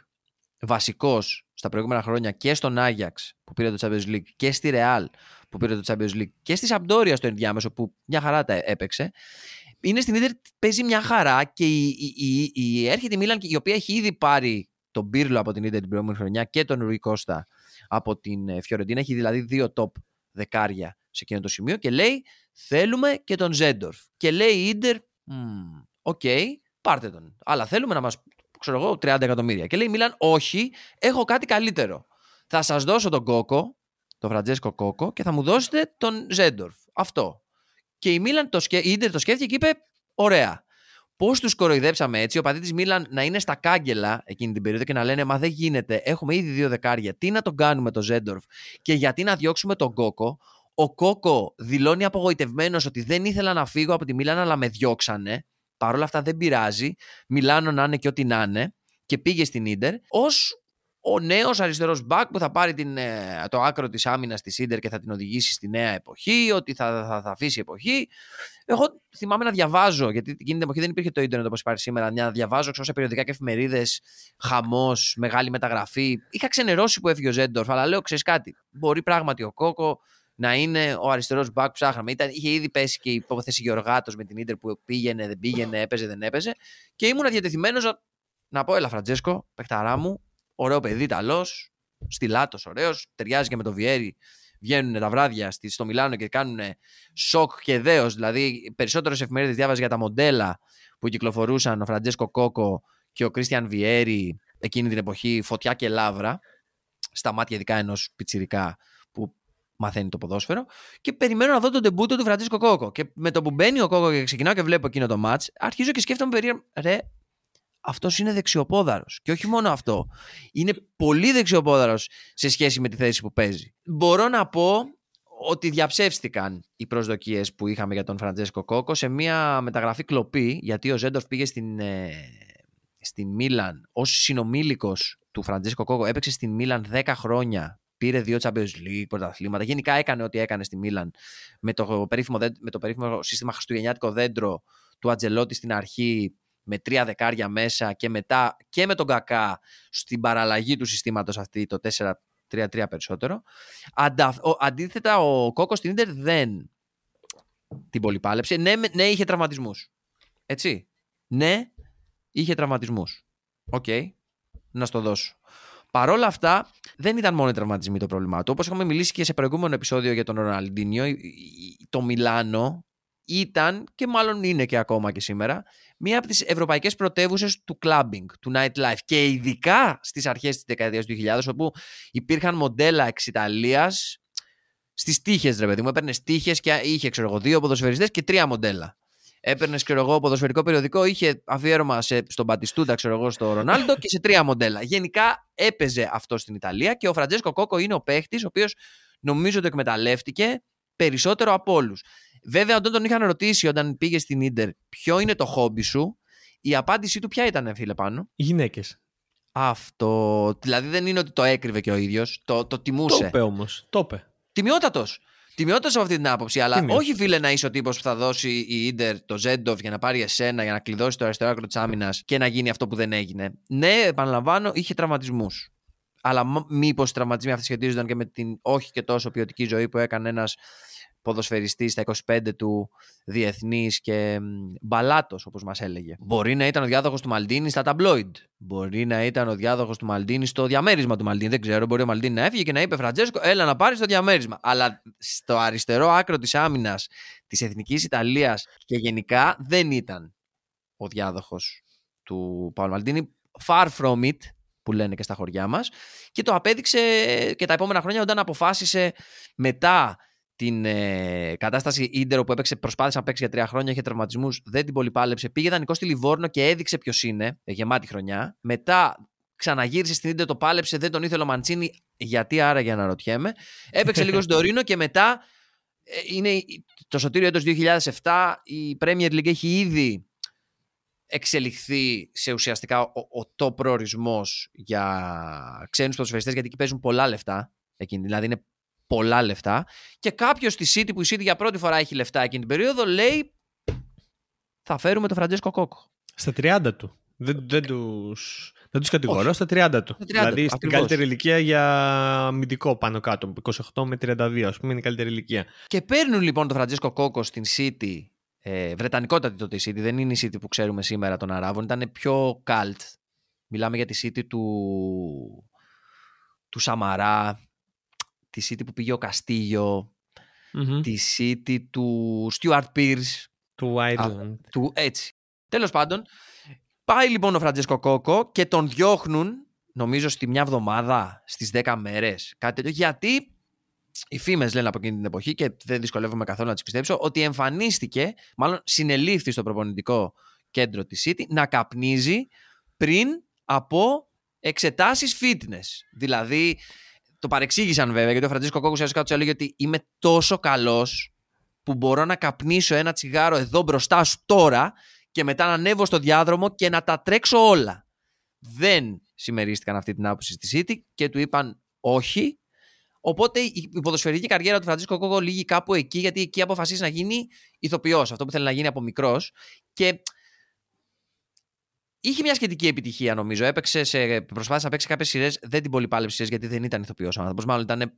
Βασικός στα προηγούμενα χρόνια και στον Άγιαξ που πήρε το Champions League και στη Real που πήρε το Champions League και στη Sampdoria στο ενδιάμεσο που μια χαρά τα έπαιξε. είναι στην Ίντερ, παίζει μια χαρά και η, η, η, η έρχεται η Μίλαν η οποία έχει ήδη πάρει τον Πύρλο από την Ίντερ την προηγούμενη χρονιά και τον Ρουί Κώστα από την ε, Φιωρεντίνα. Έχει δηλαδή δύο top δεκάρια σε εκείνο το σημείο και λέει θέλουμε και τον Ζέντορφ. Και λέει η Ίντερ, OK, okay, πάρτε τον. Αλλά θέλουμε να μας, ξέρω εγώ, 30 εκατομμύρια. Και λέει η Μίλαν, όχι, έχω κάτι καλύτερο. Θα σας δώσω τον Κόκο, τον Φραντζέσκο Κόκο και θα μου δώσετε τον Ζέντορφ. Αυτό. Και η Μίλαν το, σκέ... η Ίντερ το σκέφτηκε και είπε, ωραία. Πώς τους κοροϊδέψαμε έτσι, οπαδοί της Μίλαν να είναι στα κάγκελα εκείνη την περίοδο και να λένε Μα δεν γίνεται, έχουμε ήδη δύο δεκάρια. Τι να τον κάνουμε το Ζέντορφ και γιατί να διώξουμε τον Κόκο. Ο Κόκο δηλώνει απογοητευμένος ότι δεν ήθελα να φύγω από τη Μίλαν, αλλά με διώξανε. Παρ' όλα αυτά δεν πειράζει. Μιλάνω να είναι και ό,τι να είναι. Και πήγε στην ντερ ως ο νέος αριστερός μπακ που θα πάρει την, ε, το άκρο της άμυνας της ντερ και θα την οδηγήσει στη νέα εποχή, ότι θα, θα, θα αφήσει εποχή. Εγώ θυμάμαι να διαβάζω, γιατί εκείνη την εποχή δεν υπήρχε το ίντερνετ όπως υπάρχει σήμερα, να διαβάζω ξέρω, σε περιοδικά και εφημερίδες, χαμός, μεγάλη μεταγραφή. Είχα ξενερώσει που έφυγε ο Ζέντορφ, αλλά λέω, ξέρεις κάτι, μπορεί πράγματι ο Κόκο να είναι ο αριστερός μπακ που ψάχναμε. Ήταν, είχε ήδη πέσει και η υπόθεση Γεωργάτος με την ντερ που πήγαινε, δεν πήγαινε, έπαιζε, δεν έπαιζε. Και ήμουν διατεθειμένος να πω, Έλα, Φραντζέσκο, παιχταρά μου, ωραίο παιδί, Ιταλό, στυλάτο, ωραίος, ταιριάζει και με το Βιέρι. Βγαίνουν τα βράδια στο Μιλάνο και κάνουν σοκ και δέος. Δηλαδή, περισσότερες εφημερίδες διάβαζε για τα μοντέλα που κυκλοφορούσαν ο Φραντζέσκο Κόκο και ο Κρίστιαν Βιέρι εκείνη την εποχή, φωτιά και λάβρα, στα μάτια ειδικά ενός πιτσιρικά που μαθαίνει το ποδόσφαιρο. Και περιμένω να δω το ντεμπούτο του Φραντζέσκο Κόκο. Και με το που μπαίνει ο Κόκο και ξεκινάω και βλέπω εκείνο το μάτς, αρχίζω και σκέφτομαι περίεργα. Ρε, αυτός είναι δεξιοπόδαρος. Και όχι μόνο αυτό. Είναι πολύ δεξιοπόδαρος σε σχέση με τη θέση που παίζει. Μπορώ να πω ότι διαψεύστηκαν οι προσδοκίες που είχαμε για τον Φραντζέσκο Κόκο σε μια μεταγραφή κλοπή, γιατί ο Ζέντορφ πήγε στην, ε, στην Μίλαν ως συνομήλικος του Φραντζέσκο Κόκο. Έπαιξε στην Μίλαν 10 χρόνια. Πήρε δύο Champions League, πρωταθλήματα. Γενικά έκανε ό,τι έκανε στη Μίλαν με το περίφημο, με το περίφημο σύστημα χριστουγεννιάτικο δέντρο του Αντσελότι στην αρχή με τρία δεκάρια μέσα και μετά και με τον Κακά στην παραλλαγή του συστήματος αυτή το 4-3-3 περισσότερο. Αντα, ο, αντίθετα ο Κόκο στην Ίντερ δεν την πολυπάλεψε. Ναι, ναι είχε τραυματισμούς. Έτσι. Ναι, είχε τραυματισμούς. OK. Okay. Να στο δώσω. Παρ' όλα αυτά, δεν ήταν μόνο οι τραυματισμοί το πρόβλημά του. Όπως έχουμε μιλήσει και σε προηγούμενο επεισόδιο για τον Ροναλντίνιο, το Μιλάνο ήταν και μάλλον είναι και ακόμα και σήμερα μία από τις ευρωπαϊκές πρωτεύουσες του clubbing, του nightlife και ειδικά στις αρχές της δεκαετίας του 2000 όπου υπήρχαν μοντέλα εξ Ιταλίας στις τύχες ρε παιδί μου, έπαιρνες τύχες και είχε ξέρω εγώ δύο ποδοσφαιριστές και τρία μοντέλα. Έπαιρνες, ξέρω εγώ, ποδοσφαιρικό περιοδικό, είχε αφιέρωμα σε, στον Πατιστούντα, ξέρω εγώ, στο Ρονάλντο και σε τρία μοντέλα. Γενικά έπαιζε αυτό στην Ιταλία και ο Φραντζέσκο Κόκο είναι ο παίχτης, ο οποίος νομίζω το εκμεταλλεύτηκε περισσότερο από όλους. Βέβαια, όταν τον είχαν ρωτήσει όταν πήγε στην ντερ ποιο είναι το χόμπι σου, η απάντησή του ποια ήταν, φίλε πάνω; Οι γυναίκες. Αυτό. Δηλαδή δεν είναι ότι το έκρυβε και ο ίδιος. Το, το τιμούσε. Το είπε όμως. Το είπε. Τιμιότατος. Τιμιότατος από αυτή την άποψη. Αλλά όχι, φίλε, να είσαι ο τύπος που θα δώσει η Ιντερ το Ζέντοφ για να πάρει εσένα, για να κλειδώσει το αριστερό άκρο της άμυνας και να γίνει αυτό που δεν έγινε. Ναι, επαναλαμβάνω, είχε τραυματισμούς. Αλλά μήπως οι τραυματισμοί αυτοί σχετίζονταν και με την όχι και τόσο ποιοτική ζωή που έκανε ένας ποδοσφαιριστής στα 25 του διεθνής και μπαλάτος, όπως μας έλεγε. Μπορεί να ήταν ο διάδοχος του Μαλντίνη στα ταμπλόιντ. Μπορεί να ήταν ο διάδοχος του Μαλντίνη στο διαμέρισμα του Μαλντίνη. Δεν ξέρω. Μπορεί ο Μαλντίνη να έφυγε και να είπε Φραντζέσκο, έλα να πάρεις το διαμέρισμα. Αλλά στο αριστερό άκρο της άμυνας της Εθνικής Ιταλίας και γενικά δεν ήταν ο διάδοχος του Παύλου Μαλντίνη. Far from it, που λένε και στα χωριά μας και το απέδειξε και τα επόμενα χρόνια όταν αποφάσισε μετά την ε, κατάσταση Ίντερο που έπαιξε, προσπάθησε να παίξει για τρία χρόνια, είχε τραυματισμούς, δεν την πολυπάλεψε. Πήγε δανεικό στη Λιβόρνο και έδειξε ποιος είναι, ε, γεμάτη χρονιά. Μετά ξαναγύρισε στην Ίντερ, το πάλεψε, δεν τον ήθελε ο Μαντσίνη. Γιατί άρα για να ρωτιέμαι. Έπαιξε λίγο στον Τωρίνο και μετά ε, είναι το σωτήριο έτος 2007. Η Premier League έχει ήδη εξελιχθεί σε ουσιαστικά ο, ο top προορισμός για ξένους ποδοσφαιριστές γιατί εκεί παίζουν πολλά λεφτά. Εκείνη. Δηλαδή είναι πολλά λεφτά και κάποιος στη City που η City για πρώτη φορά έχει λεφτά εκείνη την περίοδο λέει θα φέρουμε τον Φραντζέσκο Κόκο. Στα 30 του. Δεν, δεν τους, δεν τους κατηγορώ, στα 30 του. 30, δηλαδή στην καλύτερη ηλικία για αμυντικό πάνω κάτω. 28 με 32 ας πούμε είναι η καλύτερη ηλικία. Και παίρνουν λοιπόν τον Φραντζέσκο Κόκο στην City Ε, βρετανικότατη τότε η City, δεν είναι η City που ξέρουμε σήμερα των Αράβων, ήταν πιο cult. Μιλάμε για τη City του, του Σαμαρά, τη City που πήγε ο Καστίγιο, τη City του Stuart Pearce. Του Ireland. του, έτσι. Τέλος πάντων, πάει λοιπόν ο Φραντζέσκο Κόκο και τον διώχνουν, νομίζω στη μια εβδομάδα, στις 10 μέρες, κάτι τέτοιο, γιατί οι φήμες λένε από εκείνη την εποχή και δεν δυσκολεύομαι καθόλου να τις πιστέψω ότι εμφανίστηκε, μάλλον συνελήφθη στο προπονητικό κέντρο της City να καπνίζει πριν από εξετάσεις fitness. Δηλαδή, το παρεξήγησαν βέβαια γιατί ο Φραντζίσκο Κόκκου ουσιαστικά του έλεγε ότι είμαι τόσο καλός που μπορώ να καπνίσω ένα τσιγάρο εδώ μπροστά σου τώρα και μετά να ανέβω στο διάδρομο και να τα τρέξω όλα. Δεν συμμερίστηκαν αυτή την άποψη στη City και του είπαν όχι Οπότε η ποδοσφαιρική καριέρα του Φραντζίσκο Κόκο λύγει κάπου εκεί, γιατί εκεί αποφασίζει να γίνει ηθοποιός, αυτό που θέλει να γίνει από μικρός. Και είχε μια σχετική επιτυχία, νομίζω. Έπαιξε σε, προσπάθησε να παίξει κάποιες σειρές, δεν την πολυπάλεψε γιατί δεν ήταν ηθοποιός ο άνθρωπος. Μάλλον ήταν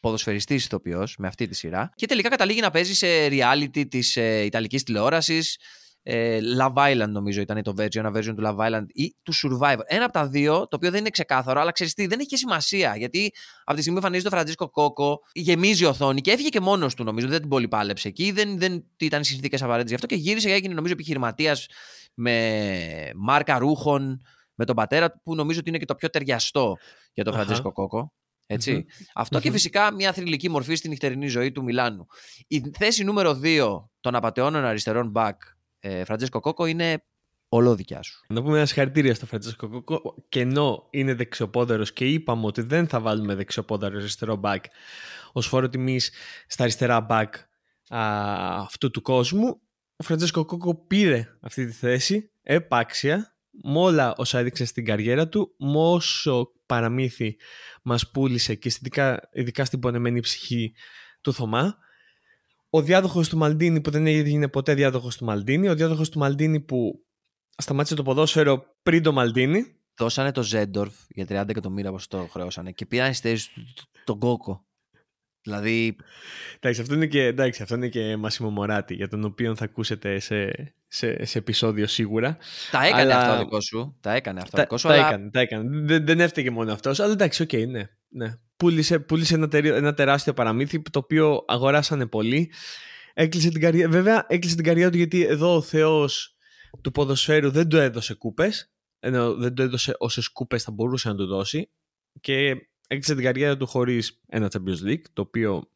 ποδοσφαιριστής ηθοποιός με αυτή τη σειρά. Και τελικά καταλήγει να παίζει σε reality της ε, Ιταλικής τηλεόρασης ε, Love Island νομίζω ήταν το version, ένα version του Love Island ή του Survivor. Ένα από τα δύο, το οποίο δεν είναι ξεκάθαρο, αλλά ξέρεις τι, δεν έχει και σημασία. Γιατί από τη στιγμή που εμφανίζει το Φραντζίσκο Κόκο, γεμίζει η οθόνη και έφυγε και μόνος του νομίζω. Δεν την πολύ πάλεψε εκεί, δεν, δεν ήταν συνθήκε απαραίτητες γι' αυτό και γύρισε και έγινε νομίζω επιχειρηματίας με μάρκα ρούχων, με τον πατέρα του, που νομίζω ότι είναι και το πιο ταιριαστό για τον Φραντζίσκο Κόκο. ετσι αυτο και φυσικά μια θρηλυκή μορφή στην νυχτερινή ζωή του Μιλάνου. Η θέση νούμερο 2 των απατεώνων αριστερών back ε, Φραντζέσκο Κόκο είναι όλο δικιά σου. Να πούμε ένα συγχαρητήρια στο Φραντζέσκο Κόκο. Και ενώ είναι δεξιοπόδαρος και είπαμε ότι δεν θα βάλουμε δεξιοπόδαρο αριστερό μπακ ως φόρο τιμής στα αριστερά μπακ αυτού του κόσμου, ο Φραντζέσκο Κόκο πήρε αυτή τη θέση επάξια με όλα όσα έδειξε στην καριέρα του, με όσο παραμύθι μας πούλησε και ειδικά, ειδικά στην πονεμένη ψυχή του Θωμά ο διάδοχος του Μαλντίνη που δεν έγινε ποτέ διάδοχος του Μαλντίνη, ο διάδοχος του Μαλντίνη που σταμάτησε το ποδόσφαιρο πριν το Μαλντίνη. Δώσανε το Ζέντορφ για 30 εκατομμύρια όπως το χρεώσανε και πήραν στη θέση τον Κόκο. Δηλαδή... Εντάξει, αυτό είναι και, εντάξει, αυτό είναι και Μασίμο Μωράτη, για τον οποίο θα ακούσετε σε, σε, σε επεισόδιο σίγουρα. Τα έκανε αλλά... αυτό δικό σου. Τα έκανε αυτό δικό σου. Τα, αλλά... έκανε, τα έκανε. Δεν, δεν έφταιγε μόνο αυτός, αλλά εντάξει, OK, okay, ναι. ναι πούλησε, πούλησε ένα, ένα τεράστιο παραμύθι το οποίο αγοράσανε πολλοί. Έκλεισε την καριέρα, βέβαια έκλεισε την καριέρα του γιατί εδώ ο θεός του ποδοσφαίρου δεν του έδωσε κούπες ενώ δεν του έδωσε όσες κούπες θα μπορούσε να του δώσει και έκλεισε την καριέρα του χωρίς ένα Champions League το οποίο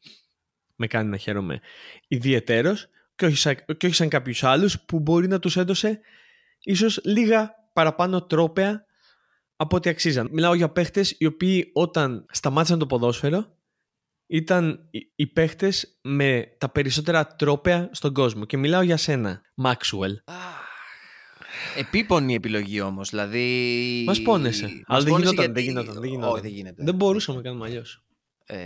με κάνει να χαίρομαι ιδιαιτέρως και όχι σαν, και όχι σαν κάποιους άλλους που μπορεί να τους έδωσε ίσως λίγα παραπάνω τρόπαια από ό,τι αξίζαν. Μιλάω για παίχτες οι οποίοι όταν σταμάτησαν το ποδόσφαιρο ήταν οι παίχτες με τα περισσότερα τρόπαια στον κόσμο. Και μιλάω για σένα, Μάξουελ. Επίπονη επιλογή όμως. Δηλαδή. Μας πόνεσαι. Αλλά δεν γινόταν, δεν γινόταν. Δεν, γινόταν. δεν, γίνεται. δεν μπορούσαμε να κάνουμε αλλιώς. Ε,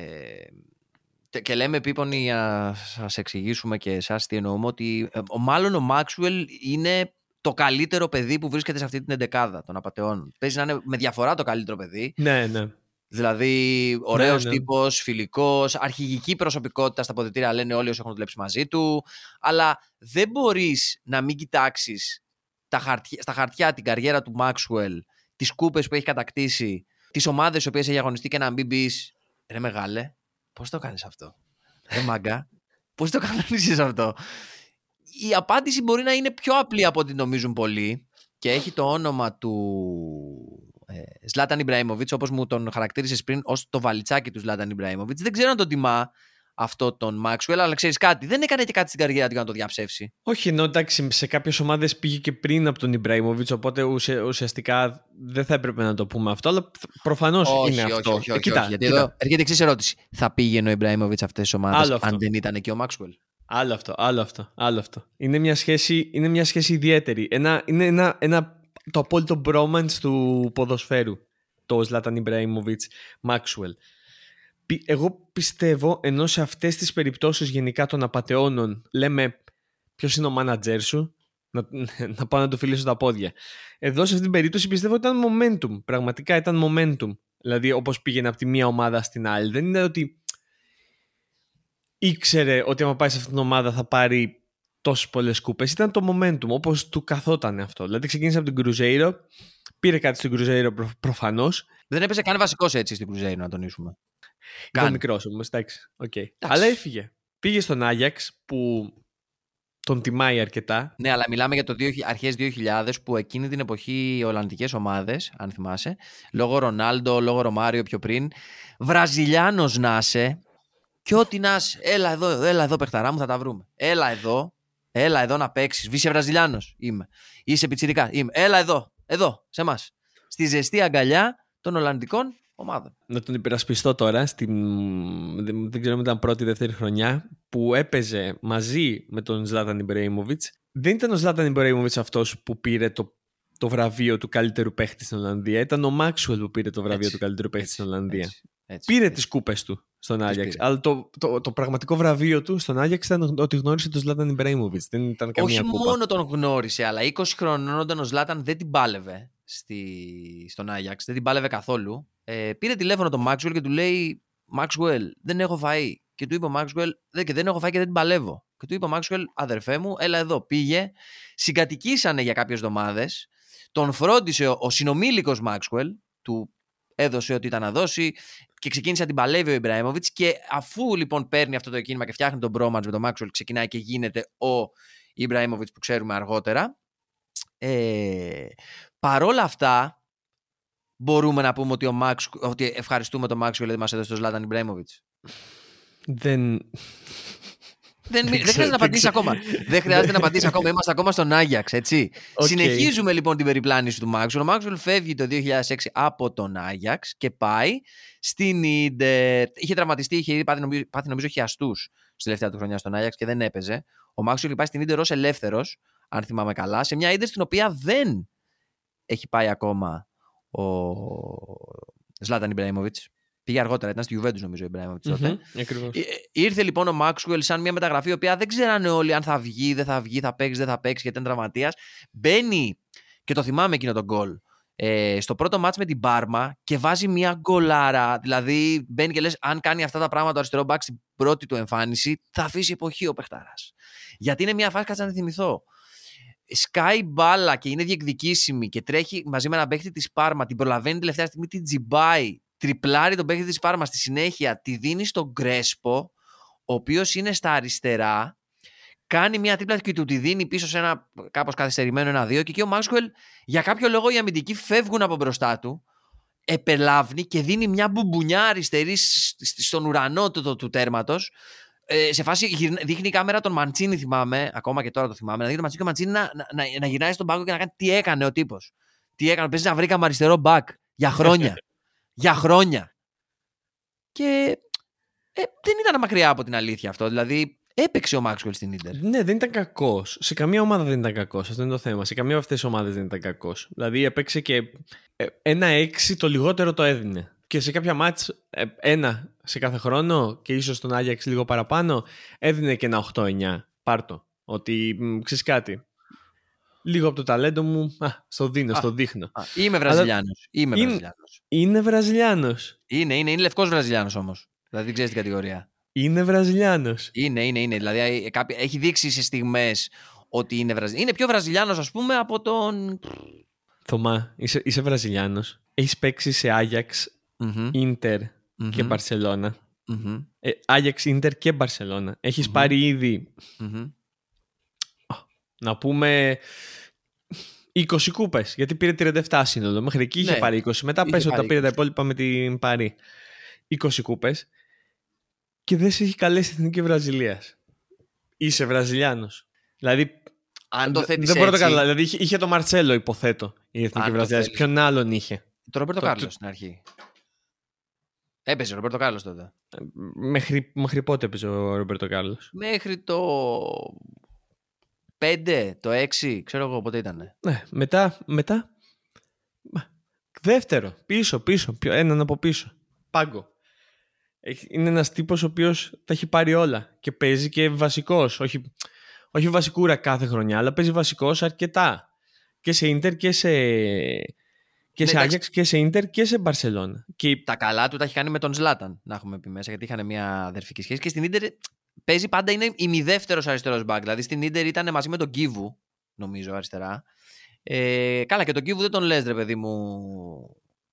και λέμε επίπονη για να σας εξηγήσουμε και εσάς τι εννοούμε ότι ε, μάλλον ο Μάξουελ είναι το καλύτερο παιδί που βρίσκεται σε αυτή την εντεκάδα των απαταιών. Παίζει να είναι με διαφορά το καλύτερο παιδί. Ναι, ναι. Δηλαδή, ωραίος ναι, ναι. τύπος, φιλικός, αρχηγική προσωπικότητα στα ποδητήρια λένε όλοι όσοι έχουν δουλέψει μαζί του. Αλλά δεν μπορείς να μην κοιτάξεις στα χαρτιά την καριέρα του Μάξουελ, τις κούπες που έχει κατακτήσει, τις ομάδες οι οποίες έχει αγωνιστεί και να μην πεις Ρε μεγάλε, πώς το κάνεις αυτό; Ρε μάγκα, πώς το κανονίζεις αυτό; Η απάντηση μπορεί να είναι πιο απλή από ό,τι νομίζουν πολλοί και έχει το όνομα του Σλάταν Ιμπραήμοβιτ, όπως μου τον χαρακτήρισες πριν, ως το βαλιτσάκι του Σλάταν Ιμπραήμοβιτ. Δεν ξέρω αν τον τιμά αυτό τον Μάξουελ, αλλά ξέρεις κάτι, δεν έκανε και κάτι στην καριέρα του για να το διαψεύσει. Όχι, ενώ εντάξει, σε κάποιες ομάδες πήγε και πριν από τον Ιμπραήμοβιτς, οπότε ουσιαστικά δεν θα έπρεπε να το πούμε αυτό, αλλά προφανώς είναι όχι, αυτό. Όχι, όχι, όχι, γιατί εδώ έρχεται εξής ερώτηση. Θα πήγαινε ο Ιμπραήμοβιτς αυτές τις ομάδες αν δεν ήταν εκεί ο Μάξουελ. Άλλο αυτό, άλλο αυτό, άλλο αυτό. Είναι μια σχέση, είναι μια σχέση ιδιαίτερη. Ένα, είναι ένα, ένα, το απόλυτο bromance του ποδοσφαίρου. Το Zlatan Ibrahimovic Maxwell. Εγώ πιστεύω, ενώ σε αυτές τις περιπτώσεις γενικά των απαταιώνων λέμε ποιος είναι ο μάνατζέρ σου, να, να πάω να του φιλήσω τα πόδια. Εδώ σε αυτή την περίπτωση πιστεύω ότι ήταν momentum. Πραγματικά ήταν momentum. Δηλαδή όπως πήγαινε από τη μία ομάδα στην άλλη. Δεν είναι ότι ήξερε ότι άμα πάει σε αυτήν την ομάδα θα πάρει τόσες πολλές κούπες. Ήταν το momentum, όπως του καθόταν αυτό. Δηλαδή ξεκίνησε από την Cruzeiro, πήρε κάτι στην Cruzeiro προ, προφανώς. Δεν έπαιζε καν βασικός έτσι στην Cruzeiro, να τονίσουμε. Ήταν μικρός όμως, εντάξει. Okay. Αλλά έφυγε. Πήγε στον Άγιαξ που τον τιμάει αρκετά. Ναι, αλλά μιλάμε για το αρχές 2000 που εκείνη την εποχή οι Ολλανδικές ομάδες, αν θυμάσαι, λόγω Ρονάλντο, λόγω Ρωμάριο πιο πριν, Βραζιλιάνος να είσαι και ό,τι να είσαι, έλα εδώ, έλα εδώ παιχταρά μου θα τα βρούμε. Έλα εδώ, έλα εδώ να παίξεις. Είσαι Βραζιλιάνος, είμαι. Είσαι πιτσιρικά, είμαι. Έλα εδώ, εδώ, σε εμάς. Στη ζεστή αγκαλιά των Ολλανδικών ομάδων. Να τον υπερασπιστώ τώρα, στην, δεν ξέρω αν ήταν πρώτη ή δεύτερη χρονιά, που έπαιζε μαζί με τον Ζλάταν Ιμπρέιμοβιτ. Δεν ήταν ο Ζλάταν Ιμπρέιμοβιτ αυτός που πήρε το, το βραβείο του καλύτερου παίχτη στην Ολλανδία. Ήταν ο Μάξουελ που πήρε το βραβείο Έτσι. του καλύτερου παίχτη Έτσι. στην Ολλανδία. Έτσι. Έτσι. Πήρε τις κούπες του στον Άγιαξ. πήρε. Αλλά το, το, το, πραγματικό βραβείο του στον Άγιαξ ήταν ότι γνώρισε τον Ζλάταν Ιμπρέιμοβιτ. Δεν ήταν καμία Όχι κούπα. μόνο τον γνώρισε, αλλά 20 χρονών όταν ο Ζλάταν δεν την πάλευε στη, στον Άγιαξ, δεν την πάλευε καθόλου. Ε, πήρε τηλέφωνο τον Μάξουελ και του λέει Μάξουελ, δεν έχω φαΐ. Και του είπε ο Μάξουελ, δεν, και δεν έχω φάει και δεν την παλεύω. Και του είπε ο Μάξουελ, αδερφέ μου, έλα εδώ. Πήγε, συγκατοικήσανε για κάποιες εβδομάδες. Τον φρόντισε ο, ο συνομήλικος Μάξουελ, του έδωσε ό,τι ήταν να δώσει και ξεκίνησε να την παλεύει ο Ιμπραήμοβιτς. Και αφού λοιπόν παίρνει αυτό το κίνημα και φτιάχνει τον bromance με τον Μάξουελ, ξεκινάει και γίνεται ο Ιμπραΐμοβιτς που ξέρουμε αργότερα. Ε, παρόλα αυτά, μπορούμε να πούμε ότι, ο Μάξ, ότι ευχαριστούμε τον Μάξουελ γιατί μας έδωσε τον Ζλάταν Ιμπραΐμοβιτς. Δεν. Δεν, δεν, ξέρω, χρειάζεται να δεν απαντήσεις ξέρω. ακόμα. δεν χρειάζεται να απαντήσεις ακόμα. Είμαστε ακόμα στον Άγιαξ, έτσι. Οκ. Συνεχίζουμε λοιπόν την περιπλάνηση του Μάξουελ. Ο Μάξουελ φεύγει το 2006 από τον Άγιαξ και πάει στην Ίντερ. Είχε τραυματιστεί, είχε ήδη πάθει νομίζω, πάθει, νομίζω χιαστούς στη τελευταία του χρονιά στον Άγιαξ και δεν έπαιζε. Ο Μάξουελ πάει στην Ιντερ ως ελεύθερος, αν θυμάμαι καλά, σε μια Ιντερ στην οποία δεν έχει πάει ακόμα ο Ζλάταν Ιμπραήμοβιτς. Πήγε αργότερα, ήταν στη Juventus νομίζω ο Ιμπραήμοβιτς τότε. Μμμ, ακριβώς. Ε, ήρθε λοιπόν ο Μάξουελ σαν μια μεταγραφή, η οποία δεν ξέρανε όλοι αν θα βγει, δεν θα βγει, θα παίξει, δεν θα παίξει, γιατί ήταν τραυματίας. Μπαίνει και το θυμάμαι εκείνο τον γκολ. Ε, στο πρώτο μάτς με την Πάρμα και βάζει μια γκολάρα. Δηλαδή μπαίνει και λες αν κάνει αυτά τα πράγματα το αριστερό μπακ στην πρώτη του εμφάνιση θα αφήσει εποχή ο παιχτάρας. Γιατί είναι μια φάση, κάτσε να τη θυμηθώ. Σκάει μπάλα και είναι διεκδικήσιμη και τρέχει μαζί με έναν παίχτη της Πάρμα, την προλαβαίνει τελευταία στιγμή, την τζιμπάει, τριπλάρει τον παίχτη της Πάρμα στη συνέχεια, τη δίνει στον Γκρέσπο, ο οποίος είναι στα αριστερά, κάνει μια τρίπλα και του τη δίνει πίσω σε ένα κάπως καθυστερημένο ένα-δύο και εκεί ο Μάξουελ για κάποιο λόγο οι αμυντικοί φεύγουν από μπροστά του επελάβνει και δίνει μια μπουμπουνιά αριστερή σ- σ- στον ουρανό του, του, του τέρματος ε, σε φάση γυρνά- δείχνει η κάμερα τον Μαντσίνη θυμάμαι, ακόμα και τώρα το θυμάμαι, να δείχνει τον Μαντσίνη και ο Μαντσίνη να, να, να, να γυρνάει στον πάγκο και να κάνει τι έκανε ο τύπος. Τι έκανε, παίζει να βρήκαμε αριστερό μπακ για χρόνια. για χρόνια. Και ε, δεν ήταν μακριά από την αλήθεια αυτό. Δηλαδή έπαιξε ο Μάξουελ στην Ίντερ. Ναι, δεν ήταν κακός. Σε καμία ομάδα δεν ήταν κακός. Αυτό είναι το θέμα. Σε καμία από αυτές τις ομάδες δεν ήταν κακός. Δηλαδή έπαιξε και ε, ένα έξι το λιγότερο το έδινε. Και σε κάποια μάτς, ε, ένα σε κάθε χρόνο και ίσως τον Άγιαξ λίγο παραπάνω, έδινε και ένα 8-9. Πάρτο. Ότι μ, ξέρεις κάτι. Λίγο από το ταλέντο μου, α, στο δίνω, Α. στο δείχνω. Α, είμαι Βραζιλιάνος. Είμαι Είναι- Βραζιλιάνος. Είναι Βραζιλιάνος. Είναι, είναι, είναι λευκός Βραζιλιάνος όμως. Δηλαδή δεν ξέρεις την κατηγορία. Είναι Βραζιλιάνος. Είναι, είναι, είναι. Δηλαδή ε, κάποιοι- έχει δείξει σε στιγμές ότι είναι Βραζιλιάνο. Είναι πιο Βραζιλιάνος, ας πούμε, από τον. Θωμά, είσαι, είσαι Βραζιλιάνος. Έχεις παίξει σε Άγιαξ, Μμμ, Ίντερ μμμ, και Μπαρσελώνα. μμμ, Ε, Άγιαξ, Ίντερ και Μπαρσελώνα. Έχεις Μμμ. πάρει ήδη, μμμ. να πούμε, 20 κούπες. Γιατί πήρε 37 σύνολο. Μέχρι εκεί είχε Ναι, πάρει 20. Μετά είχε πες ότι τα πάρει πήρε τα 20. υπόλοιπα με την Παρή. 20 κούπες. Και δεν σε έχει καλέσει η Εθνική Βραζιλίας. Είσαι Βραζιλιάνος. Δηλαδή, Αν το δε- θέτεις δεν μπορώ να το έτσι. καταλάβω. Δηλαδή, είχε, είχε το Μαρτσέλο, υποθέτω, η Εθνική Αν το Βραζιλίας. θέλεις. Ποιον άλλον είχε; Το Ρομπέρτο Το- Κάρλος το- στην αρχή. Έπαιζε ο Ρομπέρτο Κάρλος τότε. Μέχρι, μέχρι πότε έπαιζε ο Ρομπέρτο Κάρλος; Μέχρι το 5, το 6, ξέρω εγώ πότε ήταν. Ναι, μετά, μετά. Μα, Δεύτερο, πίσω, πίσω, πιο, έναν από πίσω. Πάγκο. Έχει- Είναι ένας τύπος ο οποίος τα έχει πάρει όλα και παίζει και βασικός. Όχι, όχι βασικούρα κάθε χρονιά, αλλά παίζει βασικός αρκετά. Και σε Ίντερ και σε, και Ναι, σε εντάξει. Άγιαξ και σε Ίντερ και σε Μπαρσελόνα. Και Τα καλά του τα έχει κάνει με τον Ζλάταν, να έχουμε πει μέσα, γιατί είχαν μια αδερφική σχέση. Και στην Ίντερ παίζει πάντα είναι ημιδεύτερο αριστερός μπακ. Δηλαδή στην ντερ ήταν μαζί με τον Κίβου, νομίζω αριστερά. Ε, καλά, και τον Κίβου δεν τον λες, ρε παιδί μου,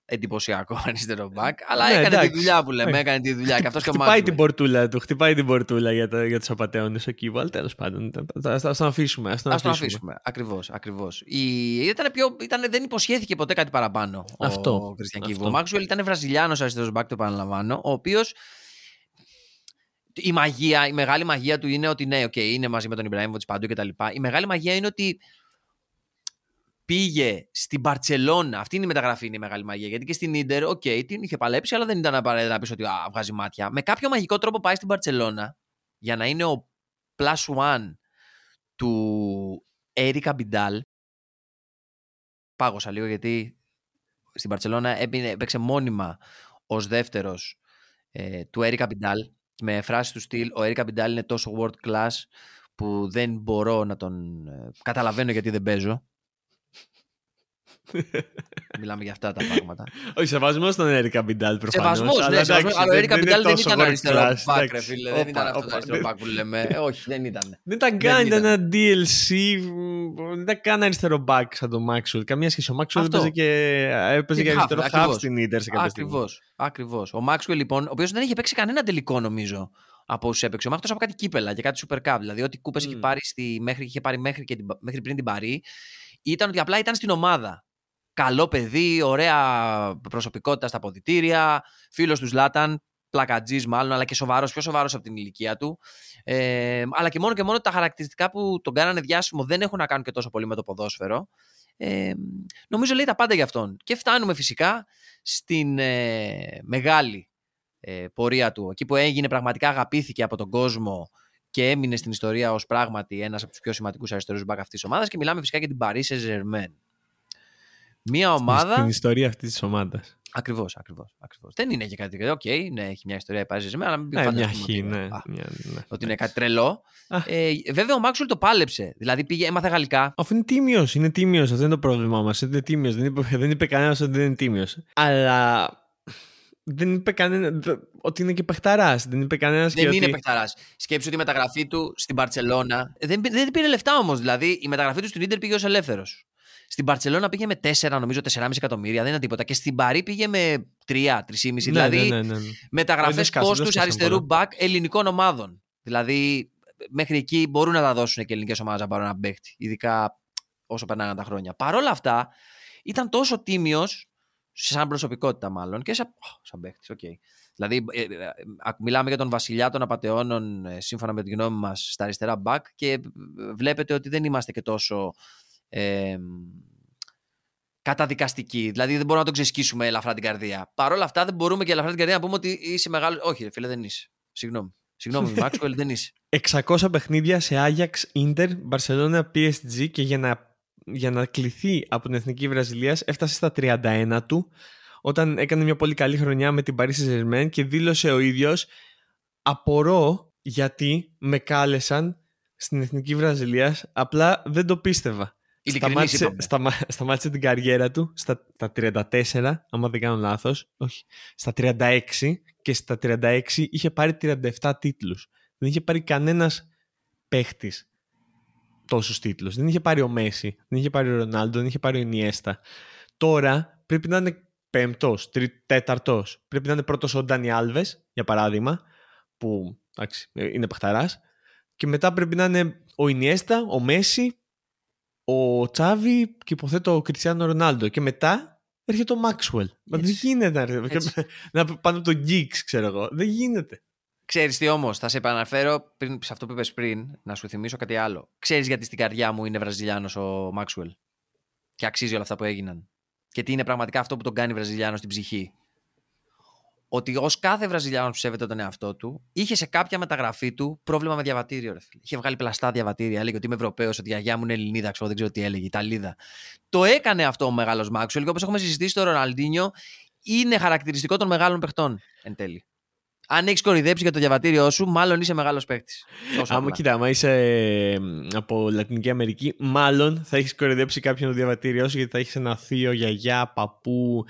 εντυπωσιακό αριστερό μπακ. Αλλά ναι, έκανε εντάξει. τη δουλειά που λέμε. Έκανε τη δουλειά. και αυτός και χτυπάει την πορτούλα του. Χτυπάει την πορτούλα για, το, για τους απαταιώνες ο Κίβου. Αλλά τέλος πάντων. Ας τον αφήσουμε. Ας τον αφήσουμε. αφήσουμε. Ακριβώς. Ακριβώς. Η... Ήταν πιο... ήταν... Δεν υποσχέθηκε ποτέ κάτι παραπάνω αυτό, ο Κριστιάν Κίβου. Ο Μάξουελ ήταν Βραζιλιάνος αριστερός μπακ, το επαναλαμβάνω. Ο οποίος η μαγεία, η μεγάλη μαγεία του είναι ότι ναι, okay, είναι μαζί με τον Ιμπραΐμοβιτς παντού κτλ. Η μεγάλη μαγεία είναι ότι πήγε στην Μπαρτσελόνα. Αυτή είναι η μεταγραφή, είναι η μεγάλη μαγεία. Γιατί και στην Ίντερ, OK, okay, την είχε παλέψει, αλλά δεν ήταν απαραίτητα να πεις ότι α, βγάζει μάτια. Με κάποιο μαγικό τρόπο πάει στην Μπαρτσελόνα για να είναι ο plus one του Έρικα Μπιντάλ. Πάγωσα λίγο γιατί στην Παρσελώνα έπαιξε μόνιμα ως δεύτερος ε, του Έρικα Μπιντάλ με φράση του στυλ ο Έρικα Μπιντάλ είναι τόσο world class που δεν μπορώ να τον ε, καταλαβαίνω γιατί δεν παίζω. Μιλάμε για αυτά τα πράγματα. Όχι, σεβασμός στον Έρικα Μπιντάλ προφανώς. Σεβασμός, ναι, σεβασμός. Αλλά ο Έρικα Μπιντάλ δεν ήταν αριστερό μπακ, ρε φίλε. Δεν ήταν αυτός το αριστερό μπακ που λέμε. Ε, όχι, δεν ήταν. Δεν ήταν καν, ήταν ένα DLC. Δεν ήταν καν αριστερό μπακ σαν το Μάξουλ. Καμία σχέση. Ο Μάξουλ έπαιζε και, έπαιζε και αριστερό χαφ στην Ιντερ σε κάποια στιγμή. Ακριβώς. Ο Μάξουλ λοιπόν, ο οποίος δεν είχε παίξει κανένα τελικό νομίζω από όσους έπαιξε. Ο Μάχτο από κάτι κύπελα και κάτι Super Cup. Δηλαδή, ό,τι κούπε είχε πάρει, στη, μέχρι, είχε πάρει μέχρι, και, μέχρι πριν την Παρή, ήταν ότι απλά ήταν στην ομάδα καλό παιδί, ωραία προσωπικότητα στα ποδητήρια, φίλος του Λάταν, πλακατζής μάλλον, αλλά και σοβαρός, πιο σοβαρός από την ηλικία του. Ε, αλλά και μόνο και μόνο τα χαρακτηριστικά που τον κάνανε διάσημο δεν έχουν να κάνουν και τόσο πολύ με το ποδόσφαιρο. Ε, νομίζω λέει τα πάντα για αυτόν. Και φτάνουμε φυσικά στην ε, μεγάλη ε, πορεία του. Εκεί που έγινε πραγματικά αγαπήθηκε από τον κόσμο και έμεινε στην ιστορία ως πράγματι ένας από τους πιο σημαντικούς αριστερούς μπακ αυτής της ομάδας και μιλάμε φυσικά για την Paris Saint-Germain. Μια ομάδα. Στην ιστορία αυτής της ομάδας. Ακριβώς, ακριβώς. Ακριβώς. Δεν είναι και κάτι. Οκ, okay, ναι, έχει μια ιστορία επάζει αλλά μην πει ε, μια χ, ναι, ναι, ναι, Ότι είναι κάτι τρελό. Ε, βέβαια, ο Μάξουλ το πάλεψε. Δηλαδή πήγε, έμαθε γαλλικά. Αφού είναι τίμιος, είναι τίμιος. Αυτό είναι το πρόβλημά μας. Είναι τίμιος. Δεν είπε, δεν είπε κανένας ότι δεν είναι τίμιος. Αλλά δεν είπε κανένα ότι είναι και παιχταράς. Δεν είπε κανένας Δεν είναι ότι... παιχταράς. Σκέψου ότι η μεταγραφή του στην Παρσελώνα. Δεν, δεν πήρε λεφτά όμως. Δηλαδή η μεταγραφή του στην ντερ πήγε ως ελεύθερος. Στην Παρσελόνα πήγε με 4, νομίζω 4,5 εκατομμύρια, δεν είναι τίποτα. Και στην Παρή πήγε με 3, 3,5. Ναι, δηλαδή ναι, ναι, ναι. μεταγραφές κόστους αριστερού μπακ ελληνικών ομάδων. Δηλαδή μέχρι εκεί μπορούν να τα δώσουν και ελληνικές ομάδες να πάρουν ένα παίχτη. Ειδικά όσο περνάνε τα χρόνια. Παρ' όλα αυτά ήταν τόσο τίμιος, σαν προσωπικότητα μάλλον, και σαν, oh, σαν παίχτη. Okay. Δηλαδή, ε, ε, μιλάμε για τον βασιλιά των απαταιώνων, ε, σύμφωνα με τη γνώμη μας, στα αριστερά μπακ και βλέπετε ότι δεν είμαστε και τόσο ε, καταδικαστική. Δηλαδή δεν μπορούμε να το ξεσκίσουμε ελαφρά την καρδία. Παρ' όλα αυτά δεν μπορούμε και ελαφρά την καρδία να πούμε ότι είσαι μεγάλο. Όχι, ρε φίλε, δεν είσαι. Συγγνώμη. Συγγνώμη, Μάξουελ, δεν είσαι. 600 παιχνίδια σε Άγιαξ, Ίντερ, Barcelona, PSG και για να, για να κληθεί από την Εθνική Βραζιλίας έφτασε στα 31 του όταν έκανε μια πολύ καλή χρονιά με την Paris Saint-Germain και δήλωσε ο ίδιος απορώ γιατί με κάλεσαν στην Εθνική Βραζιλίας, απλά δεν το πίστευα. Σταμάτησε, σταμα, σταμάτησε την καριέρα του στα 34, άμα δεν κάνω λάθος, όχι, στα 36 και στα 36 είχε πάρει 37 τίτλους. Δεν είχε πάρει κανένας παίχτης τόσους τίτλους. Δεν είχε πάρει ο Μέση, δεν είχε πάρει ο Ρονάλντο, δεν είχε πάρει ο Ινιέστα. Τώρα πρέπει να είναι πέμπτος, τέταρτος. Πρέπει να είναι πρώτος ο Ντάνι Άλβες, για παράδειγμα, που εντάξει, είναι παχταράς. Και μετά πρέπει να είναι ο Ινιέστα, ο Μέση, ο Τσάβη και υποθέτω ο Κριστιανό Ρονάλντο. Και μετά έρχεται ο Μάξουελ. Μα δεν γίνεται να πάνε από τον Geeks, ξέρω εγώ. Δεν γίνεται. Ξέρεις τι όμως, θα σε επαναφέρω πριν, σε αυτό που είπες πριν, να σου θυμίσω κάτι άλλο. Ξέρεις γιατί στην καρδιά μου είναι Βραζιλιάνος ο Μάξουελ. Και αξίζει όλα αυτά που έγιναν. Και τι είναι πραγματικά αυτό που τον κάνει Βραζιλιάνο στην ψυχή; Ότι ως κάθε Βραζιλιάνο που σέβεται τον εαυτό του, είχε σε κάποια μεταγραφή του πρόβλημα με διαβατήριο. Ρε φίλε. Είχε βγάλει πλαστά διαβατήρια. Έλεγε ότι είμαι Ευρωπαίος, ότι η γιαγιά μου είναι Ελληνίδα, ξέρω, δεν ξέρω τι έλεγε, Ιταλίδα. Το έκανε αυτό ο μεγάλος Μάξουελ και όπως έχουμε συζητήσει το Ροναλντίνιο, είναι χαρακτηριστικό των μεγάλων παιχτών εν τέλει. Αν έχεις κορυδέψει για το διαβατήριό σου, μάλλον είσαι μεγάλος παίκτης. Άμα κοίτα, άμα είσαι από Λατινική Αμερική, μάλλον θα έχεις κορυδέψει κάποιον το διαβατήριό σου γιατί θα έχεις ένα θείο, γιαγιά, παππού,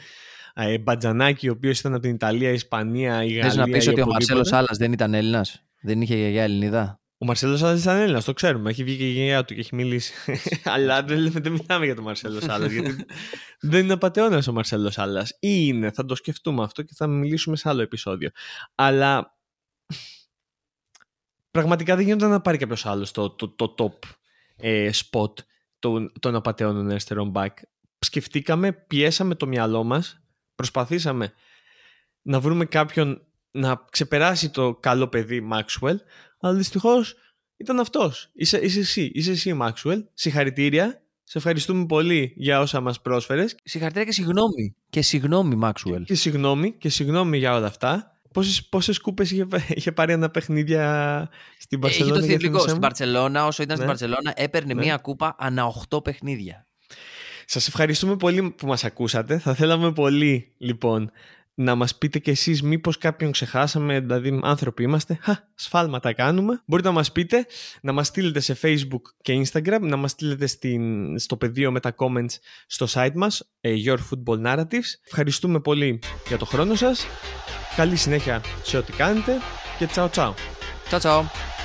ε, Μπατζανάκη, ο οποίος ήταν από την Ιταλία, Ισπανία, η Γαλλία. Θες να πεις ότι ο Μαρσέλος Σάλλα δεν ήταν Έλληνας; Δεν είχε γιαγιά Ελληνίδα; Ο Μαρσέλος Σάλλα ήταν Έλληνας, το ξέρουμε. Έχει βγει και η γενιά του και έχει μιλήσει. Αλλά δεν, δεν μιλάμε για τον Μαρσέλος Σάλλα. γιατί δεν είναι απαταιώνας ο Μαρσέλος Σάλλα. Ή είναι, θα το σκεφτούμε αυτό και θα μιλήσουμε σε άλλο επεισόδιο. Αλλά πραγματικά δεν γίνεται να πάρει κάποιος άλλος το, το, το top ε, spot των, των απαταιώνων αριστερών back. Σκεφτήκαμε, πιέσαμε το μυαλό μας, προσπαθήσαμε να βρούμε κάποιον να ξεπεράσει το καλό παιδί Maxwell, αλλά δυστυχώς ήταν αυτός. Είσαι, είσαι εσύ, είσαι εσύ Maxwell. Συγχαρητήρια. Σε ευχαριστούμε πολύ για όσα μας πρόσφερες. Συγχαρητήρια και συγγνώμη. Και συγγνώμη, Maxwell. Και συγγνώμη, και συγγνώμη για όλα αυτά. Πόσες, πόσες κούπες είχε, είχε πάρει ένα παιχνίδια στην Παρσελόνα. Έχει το θετικό. Στην Παρσελόνα, όσο ήταν ναι. στην Παρσελόνα, έπαιρνε ναι. μία κούπα ανά 8 παιχνίδια. Σας ευχαριστούμε πολύ που μας ακούσατε. Θα θέλαμε πολύ, λοιπόν, να μας πείτε κι εσείς μήπως κάποιον ξεχάσαμε, δηλαδή άνθρωποι είμαστε, χα, σφάλματα κάνουμε. Μπορείτε να μας πείτε, να μας στείλετε σε Facebook και Instagram, να μας στείλετε στην, στο πεδίο με τα comments στο site μας, ε, Your Football Narratives. Ευχαριστούμε πολύ για το χρόνο σας. Καλή συνέχεια σε ό,τι κάνετε και τσαο τσαο. Τσαο τσαο.